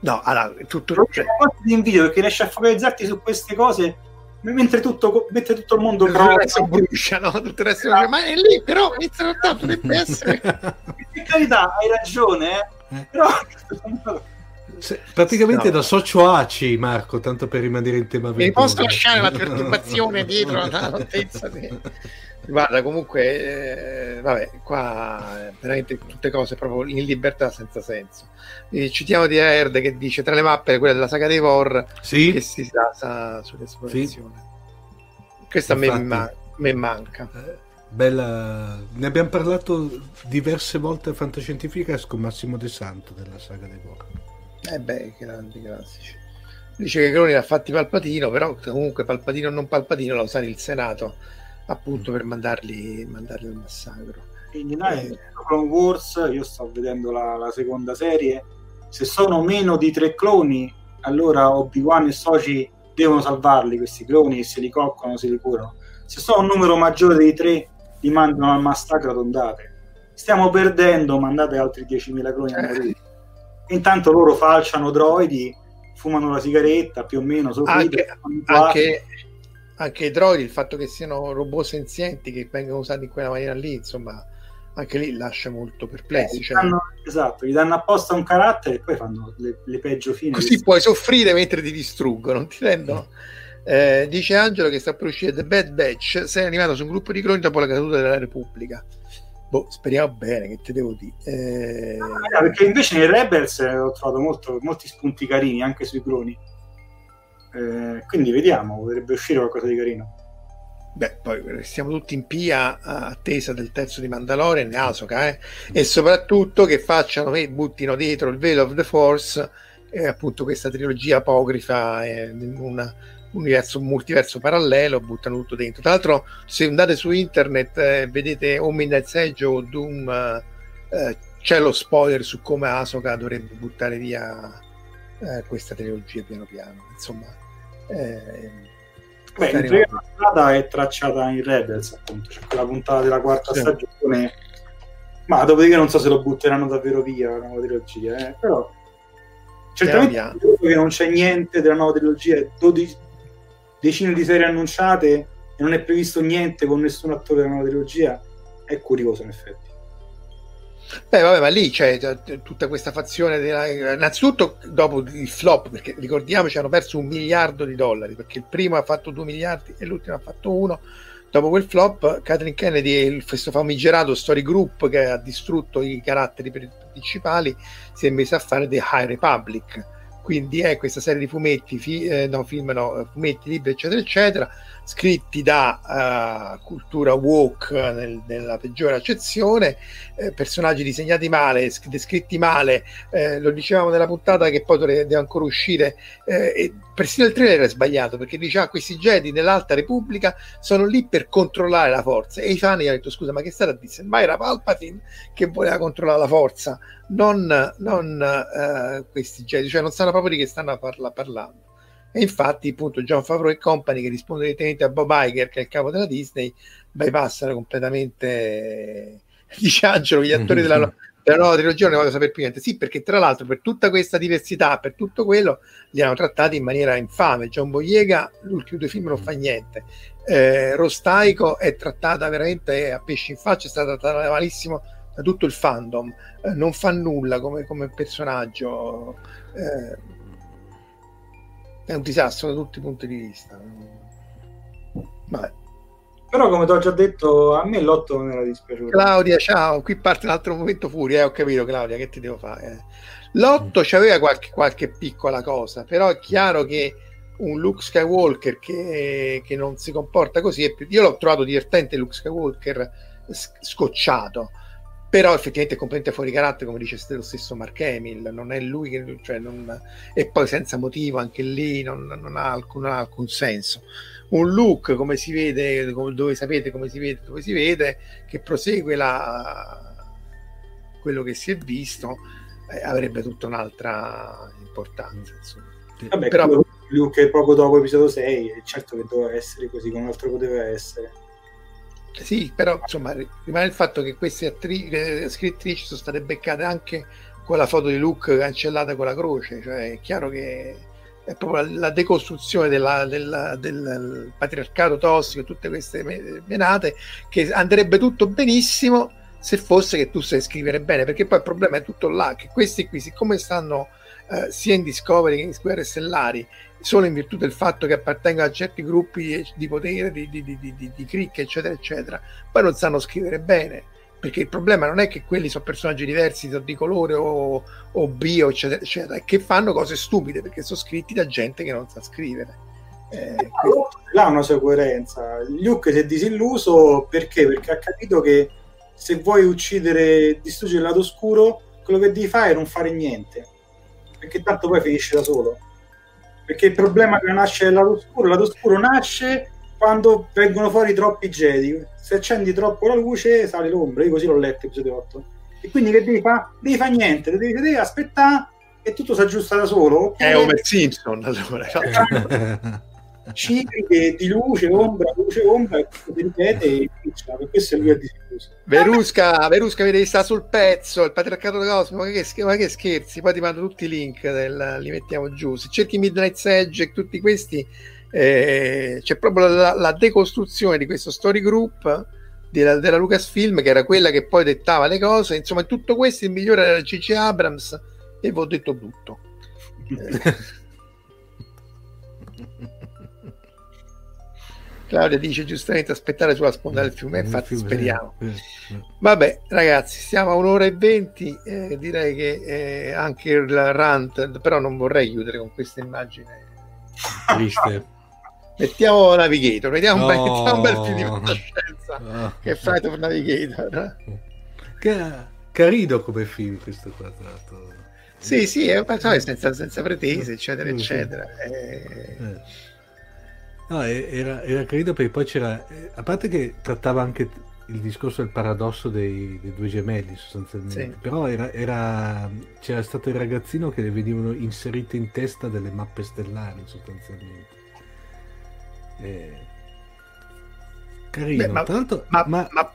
No, allora, tutto. Cioè... A volte ti invidio perché riesci a focalizzarti su queste cose mentre tutto, mentre tutto il mondo resto brucia, no? tutto il resto brucia. ma è lì però inizia a dovrebbe [LAUGHS] essere in carità hai ragione eh? eh. però [LAUGHS] Se, praticamente no. da socio ACI Marco tanto per rimanere in tema mi posso lasciare la perturbazione dietro la notizia di... guarda comunque eh, vabbè qua veramente tutte cose proprio in libertà senza senso eh, citiamo di Erd che dice tra le mappe quella della saga dei Vor sì. che si basa sull'esplorazione sì. questa a me, ma- me manca eh, bella ne abbiamo parlato diverse volte a Fantascientifica con Massimo De Santo della saga dei Vor eh beh grandi classici dice che Croni l'ha fatti Palpatino però comunque Palpatino o non Palpatino la usare il Senato appunto per mandarli, mandarli al massacro quindi noi eh. Clone Wars io sto vedendo la, la seconda serie se sono meno di tre cloni, allora Obi-Wan e Soci devono salvarli questi cloni e se li coccano, se li curano. Se sono un numero maggiore di tre, li mandano al massacro ad ondate. Stiamo perdendo, mandate altri 10.000 cloni a eh. morire. Intanto loro falciano droidi, fumano la sigaretta più o meno. Anche, anche, anche i droidi, il fatto che siano robot senzienti che vengono usati in quella maniera lì, insomma, anche lì lascia molto perplessi. Eh, cioè... danno, esatto, gli danno apposta un carattere e poi fanno le, le peggio fine. Così puoi soffrire mentre ti distruggono, ti rendono? Eh, dice Angelo che sta per uscire The Bad Batch, sei animato su un gruppo di cloni dopo la caduta della Repubblica. Boh, speriamo bene, che ti devo dire. Eh... Ah, perché invece nei Rebels ho trovato molto, molti spunti carini anche sui cloni. Eh, quindi vediamo, potrebbe uscire qualcosa di carino. Beh, poi siamo tutti in pia attesa del terzo di Mandalorian e Asoka, eh? e soprattutto che facciano e buttino dietro il Veil of the Force, eh, appunto questa trilogia apocrifa eh, in un universo, un multiverso parallelo, buttano tutto dentro. Tra l'altro, se andate su internet eh, vedete o Midnight Sage o Doom, eh, c'è lo spoiler su come Asoka dovrebbe buttare via eh, questa trilogia piano piano. Insomma, eh, Beh, la strada è tracciata in Rebels, appunto, c'è quella puntata della quarta sì. stagione. Ma dopodiché non so se lo butteranno davvero via la nuova trilogia, eh? però certamente che non c'è niente della nuova trilogia, 12, decine di serie annunciate e non è previsto niente con nessun attore della nuova trilogia, è curioso in effetti. Beh, vabbè, ma lì c'è tutta questa fazione. Della... Innanzitutto, dopo il flop, perché ricordiamoci, hanno perso un miliardo di dollari perché il primo ha fatto due miliardi e l'ultimo ha fatto uno. Dopo quel flop, Catherine Kennedy e questo famigerato Story Group che ha distrutto i caratteri principali si è messo a fare The High Republic. Quindi è questa serie di fumetti, fi, eh, no, film, no, fumetti, libri, eccetera, eccetera scritti da uh, cultura woke nel, nella peggiore accezione, eh, personaggi disegnati male, descritti male, eh, lo dicevamo nella puntata che poi deve ancora uscire, eh, e persino il trailer è sbagliato perché diceva ah, questi Jedi nell'Alta Repubblica sono lì per controllare la forza. E i fan gli hanno detto scusa ma che stata a dire? Ma era Palpatine che voleva controllare la forza, non, non uh, questi Jedi, cioè non sanno proprio di che stanno parla- parlando. E infatti, appunto, John Favreau e Company, che risponde direttamente a Bob Iger, che è il capo della Disney, bypassano completamente [LAUGHS] dice Angelo, gli attori della, della nuova trilogia ne voglio sapere più niente. Sì, perché tra l'altro per tutta questa diversità, per tutto quello, li hanno trattati in maniera infame. John Boyega, l'ultimo due film non fa niente. Eh, Rostaico è trattata veramente a pesci in faccia, è stata trattata malissimo da tutto il fandom. Eh, non fa nulla come, come personaggio. Eh, è un disastro da tutti i punti di vista. Vabbè. Però, come ti ho già detto, a me l'otto non era dispiaciuto. Claudia, ciao. Qui parte l'altro momento furia. Eh, ho capito, Claudia, che ti devo fare? Eh. L'otto mm. c'aveva qualche, qualche piccola cosa, però è chiaro che un Luke Skywalker che, che non si comporta così è più... Io l'ho trovato divertente, Luke Skywalker scocciato però effettivamente è completamente fuori carattere come dice lo stesso Mark Hamill non è lui che cioè non, e poi senza motivo anche lì non, non, ha alcun, non, ha alcun, senso un look come si vede come, dove sapete come si vede dove si vede che prosegue la, quello che si è visto eh, avrebbe tutta un'altra importanza insomma. Vabbè, però Luke poco dopo episodio 6 certo che doveva essere così come altro poteva essere sì, però insomma rimane il fatto che queste attri- scrittrici sono state beccate anche con la foto di Luke cancellata con la croce, cioè è chiaro che è proprio la, decostruzione della, della, del patriarcato tossico e tutte queste menate che andrebbe tutto benissimo se fosse che tu sai scrivere bene, perché poi il problema è tutto là, che questi qui, siccome stanno eh, sia in Discovery che in Square Stellari solo in virtù del fatto che appartengono a certi gruppi di potere, di, di, di, di, di cricche, eccetera, eccetera, poi non sanno scrivere bene. Perché il problema non è che quelli sono personaggi diversi di colore o, o bio, eccetera, eccetera, è che fanno cose stupide perché sono scritti da gente che non sa scrivere. Eh, là una sua coerenza. Luke si è disilluso perché? Perché ha capito che se vuoi uccidere, distruggere il lato oscuro, quello che devi fare è non fare niente, perché tanto poi finisce da solo perché il problema che nasce dal lato scuro, il lato scuro nasce quando vengono fuori troppi Jedi. Se accendi troppo la luce, sale l'ombra. Io così l'ho letto episodio 8. E quindi che devi fare? Devi fare niente, devi, devi aspettare e tutto si aggiusta da solo. È Homer Simpson allora. Cicliche di luce, ombra, luce, ombra, e si ripete e finisce, per questo lui è disilluso. Verusca, Verusca vedi sta sul pezzo, il patriarcato cosmico, ma che, ma che scherzi, poi ti mando tutti i link, del, li mettiamo giù. Se cerchi Midnight Edge e tutti questi, eh, c'è proprio la, la, decostruzione di questo story group della, della Lucasfilm, che era quella che poi dettava le cose, insomma in tutto questo il migliore era C.C. Abrams e vi ho detto tutto. [LAUGHS] [LAUGHS] Claudia dice giustamente aspettare sulla sponda del fiume, infatti speriamo. Vabbè, ragazzi, siamo a un'ora e venti. Eh, direi che eh, anche il rant, però non vorrei chiudere con questa immagine Triste. Mettiamo Navigator, vediamo un, bel, No. un bel film di fantascienza Ah. che è Flight of Navigator. Che carino come film questo qua, tra l'altro. Sì, sì, è un personaggio senza, senza pretese, eccetera, eccetera. Eh, Eh. No, era, era carino perché poi c'era, eh, a parte che trattava anche il discorso del paradosso dei, dei due gemelli sostanzialmente, Sì. però era, era- c'era stato il ragazzino che le venivano inserite in testa delle mappe stellari sostanzialmente. Eh, carino, Beh, ma- tra l'altro, ma, ma ma-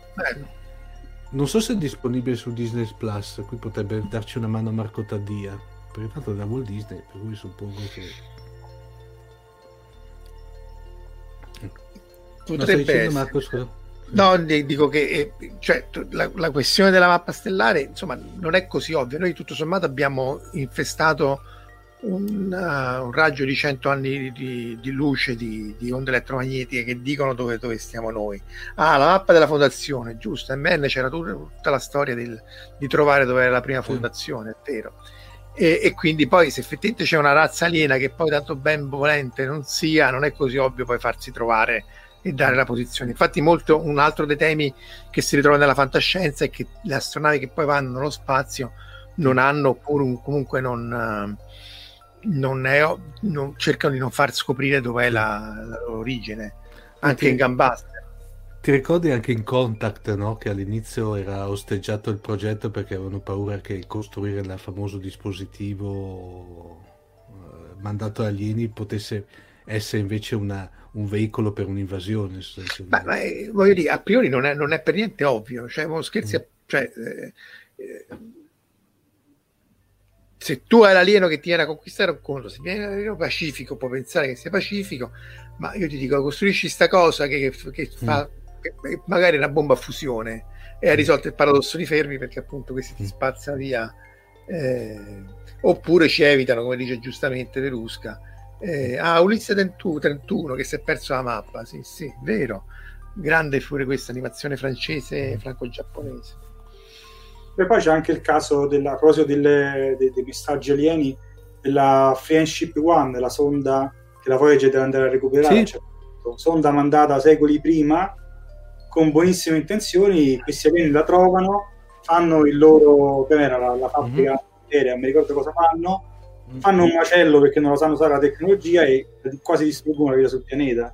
non so se è disponibile su Disney Plus, qui potrebbe darci una mano Marco Taddia, perché tanto è da Walt Disney, per cui suppongo che... potrebbe dicendo. Marco, scusa. No, di- dico che eh, cioè, la, la questione della mappa stellare insomma non è così ovvia. Noi tutto sommato abbiamo infestato un, uh, un raggio di 100 anni di, di luce di, di onde elettromagnetiche che dicono dove, dove stiamo noi. Ah, la mappa della fondazione, giusto. MN c'era tut- tutta la storia del- di trovare dove era la prima Sì. fondazione, è vero. E, e quindi poi se effettivamente c'è una razza aliena che poi tanto ben volente non sia, non è così ovvio poi farsi trovare e dare la posizione. Infatti, molto un altro dei temi che si ritrova nella fantascienza è che le astronavi che poi vanno nello spazio non hanno, oppure un- comunque non, eh, non è- non- cercano di non far scoprire dov'è la, la loro origine. Anche Ok. in Gambastra. Ti ricordi anche in Contact, no? Che all'inizio era osteggiato il progetto perché avevano paura che costruire il famoso dispositivo eh, mandato agli alieni potesse essere invece una- un veicolo per un'invasione. Ma, ma, eh, voglio dire, a priori non è, non è per niente ovvio. Cioè, scherzi, Mm. cioè, eh, eh, se tu hai l'alieno che ti viene a conquistare un conto, se viene l'alieno pacifico, puoi pensare che sia pacifico, ma io ti dico, costruisci sta cosa che, che- che fa che- magari è una bomba a fusione e hai risolto il paradosso di Fermi perché appunto questi ti Mm. spazzano via. eh, oppure ci evitano, come dice giustamente Verusca. Eh, ah, Ulisse 31, 31 che si è perso la mappa, sì, sì, vero. Grande pure questa animazione francese, franco-giapponese. E poi c'è anche il caso della, a proposito delle- dei, dei messaggi alieni della Friendship One, la sonda che la Voyager deve andare a recuperare. Sì. punto. sonda mandata secoli prima con buonissime intenzioni, questi alieni la trovano, fanno il loro, che era la, la fabbrica aerea, non mi ricordo cosa fanno, fanno un macello perché non lo sanno usare la tecnologia e quasi distruggono la vita sul pianeta.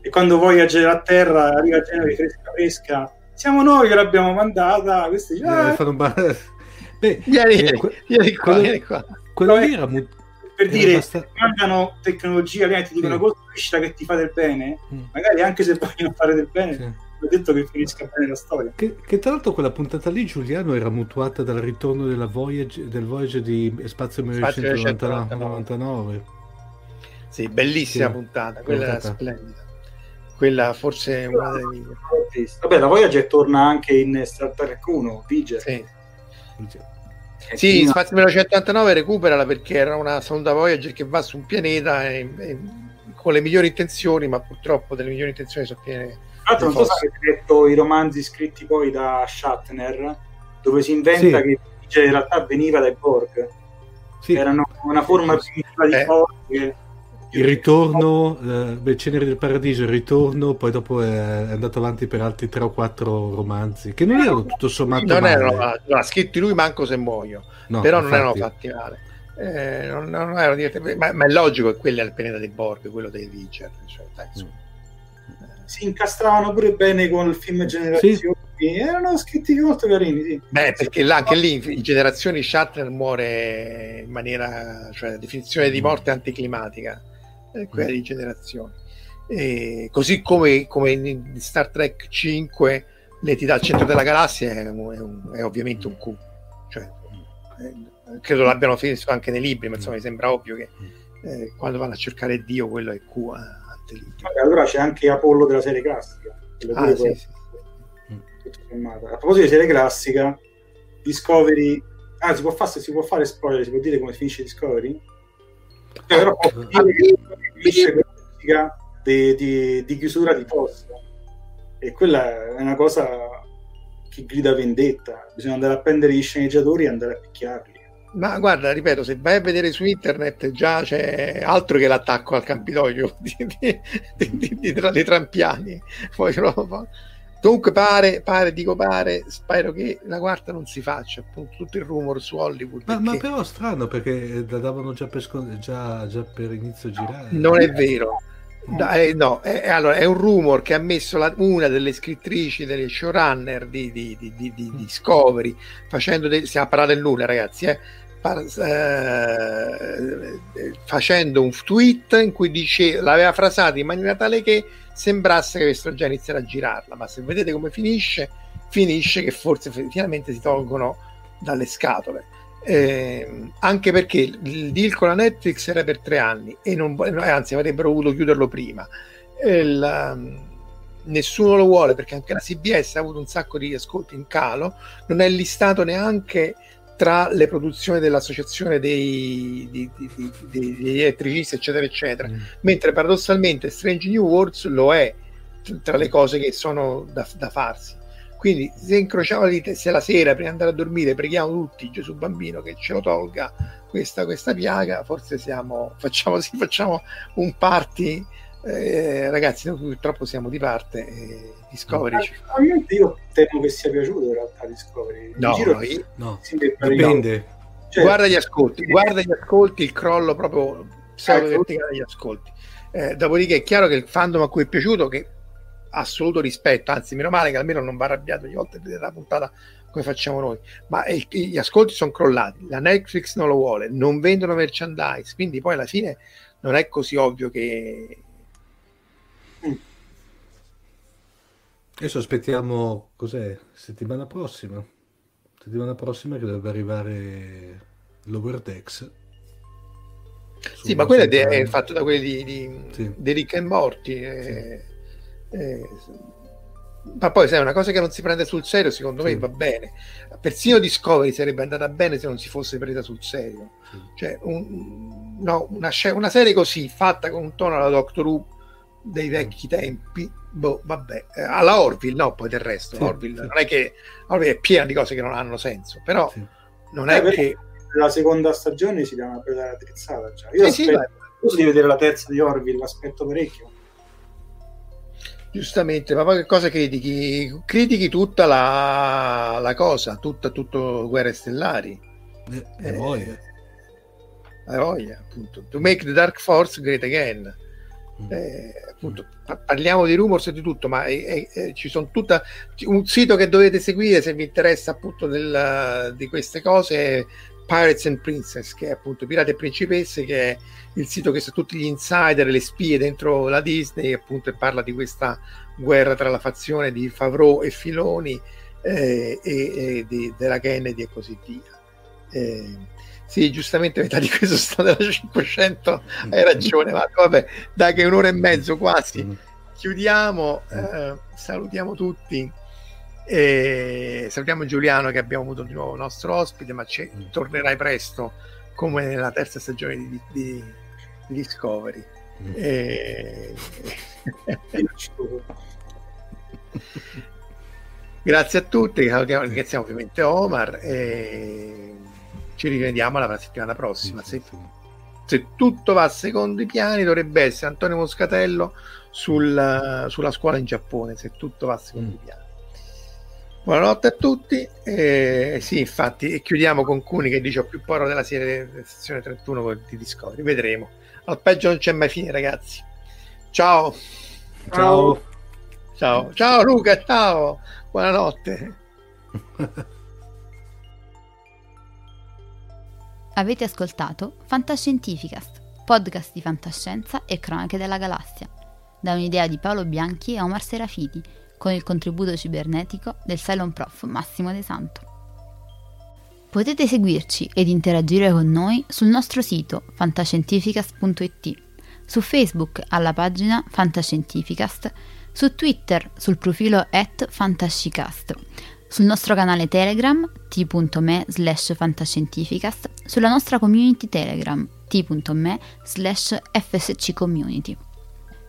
E quando Voyager a terra arriva a Genere fresca fresca, siamo noi che l'abbiamo mandata, questi dice, Eh, "Ah, fanno un ba- [LAUGHS] Beh, Vieni, eh, que- vieni qua, quello- vieni qua. quello lì era mu- per dire abbastan- mandano tecnologia ti dicono Sì. costruiscila che ti fa del bene Mm. magari anche se vogliono fare del bene Sì. Ho detto che finisca bene la storia Che, che tra l'altro quella puntata lì, Giuliano, era mutuata dal ritorno della Voyage, del Voyage di Spazio Spazio 1999. Sì, bellissima Sì. puntata, quella Puntata. splendida. Quella forse è una delle migliori. vabbè la Voyager torna anche in Star Trek 1 Viger Sì. Sì, prima- Spazio 1989 recuperala perché era una sonda Voyager che va su un pianeta e- e- con le migliori intenzioni, ma purtroppo delle migliori intenzioni sono piene. Tra l'altro non so se avete letto i romanzi scritti poi da Shatner dove si inventa Sì. che Viger in realtà veniva dai Borg Sì, erano una forma primitiva di Eh. Borg che- il ritorno, eh, beh, Ceneri del Paradiso, il ritorno, poi dopo è, andato avanti per altri 3 o 4 romanzi, che non erano tutto sommato Non male. erano no, ha scritto lui manco se muoio, No, però non erano infatti. fatti male. Eh, non, non erano ma, ma è logico che quello è il pianeta dei Borg, quello dei Viger. Cioè, dai, insomma. Si incastravano pure bene con il film Generazioni erano scritti molto carini sì. Beh, perché là, anche lì in generazioni Shatner muore in maniera, cioè la definizione di morte anticlimatica, è quella di generazioni. E così come, come in Star Trek 5 l'entità al centro della galassia è, un- è un- è ovviamente un Q. Cioè, eh, credo l'abbiano visto anche nei libri, ma insomma mi sembra ovvio che eh, quando vanno a cercare Dio quello è Q eh, Vabbè, allora c'è anche Apollo della serie classica Ah, sì, sì. a proposito di serie classica Discovery ah si può, fare, si può fare spoiler si può dire come finisce Discovery? Eh, però Ah, dire che finisce con la musica di, di- di chiusura di posta e quella è una cosa che grida vendetta. Bisogna andare a prendere gli sceneggiatori e andare a picchiarli Ma guarda, ripeto, se vai a vedere su internet già c'è altro che l'attacco al Campidoglio [LAUGHS] di, di, di, di, di Trampiani. Poi, Comunque pare, pare, dico pare, spero che la quarta non si faccia, appunto tutto il rumor su Hollywood. Ma, ma però strano perché la davano già per, già, già per inizio girare. Non è vero. Eh, no, è, allora, è un rumor che ha messo la, una delle scrittrici, delle showrunner di, di, di, di, di Discovery, facendo de, stiamo a parlare del nulla ragazzi, eh, par, eh, facendo un tweet in cui dice, l'aveva frasato in maniera tale che sembrasse che avessero già iniziato a girarla, ma se vedete come finisce, finisce che forse finalmente si tolgono dalle scatole. Eh, anche perché il deal con la Netflix era per tre anni e non, anzi avrebbero voluto chiuderlo prima. Il, um, nessuno lo vuole perché anche la CBS ha avuto un sacco di ascolti in calo, non è listato neanche tra le produzioni dell'associazione dei, di, di, di, degli elettricisti, eccetera, eccetera. Mm. Mentre paradossalmente Strange New Worlds lo è tra le cose che sono da, da farsi. Quindi se incrociamo le dita, se la sera prima di andare a dormire preghiamo tutti Gesù bambino che ce lo tolga questa, questa piaga, forse siamo, facciamo, sì, facciamo un party eh, ragazzi, noi purtroppo siamo di parte. Eh, Discovery. Ovviamente io temo che sia piaciuto in realtà Discovery. No, giro, no, io... no. dipende. Cioè, guarda gli ascolti, guarda gli ascolti, il crollo proprio pseudo ecco. verticale degli ascolti. Eh, dopodiché è chiaro che il fandom a cui è piaciuto, che assoluto rispetto, anzi, meno male che almeno non va arrabbiato ogni volta vedere la puntata come facciamo noi, ma il, gli ascolti sono crollati, la Netflix non lo vuole, non vendono merchandise, quindi poi alla fine non è così ovvio che Adesso aspettiamo, cos'è? Settimana prossima? Settimana prossima che dovrebbe arrivare l'Overdex. Sì, ma quello è, fatto da quelli di, sì. di Rick e Morti. Eh, eh, ma poi sai, una cosa che non si prende sul serio, secondo sì. me va bene. Persino Discovery sarebbe andata bene se non si fosse presa sul serio. Sì. Cioè, un, no, una, una, serie così, fatta con un tono alla Doctor Who dei vecchi tempi, boh, vabbè, eh, alla Orville, no, poi del resto, sì, Orville, sì. non è che Orville è piena di cose che non hanno senso, però sì. non è eh, che... La seconda stagione si dà una bella attrezzata già. Io sì, aspetto, sì, di vedere la terza di Orville, l'aspetto parecchio. Giustamente, ma poi che cosa critichi? Critichi tutta la, la cosa, tutta, tutto Guerre Stellari. Eh, eh, voglia. Eh, voglia, appunto. To make the Dark Force great again Mm. Eh, appunto, parliamo di rumors e di tutto, ma eh, ci sono tutta un sito che dovete seguire se vi interessa appunto del, di queste cose Pirates and Princess, che è appunto Pirate e Principesse, che è il sito che sa tutti gli insider, le spie dentro la Disney, appunto, e parla di questa guerra tra la fazione di Favreau e Filoni eh, e, e di, della Kennedy e così via. Eh, sì, giustamente metà di questo sta della 500, hai ragione, ma vabbè, dai che un'ora e mezzo quasi. Mm. Chiudiamo, eh, salutiamo tutti. E salutiamo Giuliano che abbiamo avuto di nuovo il nostro ospite, ma ci, mm. tornerai presto come nella terza stagione di, di, di Discovery. Mm. E... [LAUGHS] Grazie a tutti, ringraziamo ovviamente Omar. E ci rivediamo la settimana prossima. Se, se, tutto va secondo i piani, dovrebbe essere Antonio Moscatello sul, sulla scuola in Giappone. Se tutto va secondo mm. i piani. Buonanotte a tutti. Eh, sì, infatti, e chiudiamo con Cuni che dice: Ho più paura della serie sezione 31 di Discovery. Vedremo. Al peggio non c'è mai fine, ragazzi. Ciao. Ciao. Ciao, ciao Luca, ciao. Buonanotte. [LAUGHS] Avete ascoltato Fantascientificast, podcast di fantascienza e cronache della galassia, da un'idea di Paolo Bianchi e Omar Serafiti, con il contributo cibernetico del Cylon Prof Massimo De Santo. Potete seguirci ed interagire con noi sul nostro sito fantascientificast.it, su Facebook alla pagina Fantascientificast, su Twitter sul profilo at Fantascicast, sul nostro canale Telegram t.me slash fantascientificast, sulla nostra community Telegram t.me slash fsccommunity.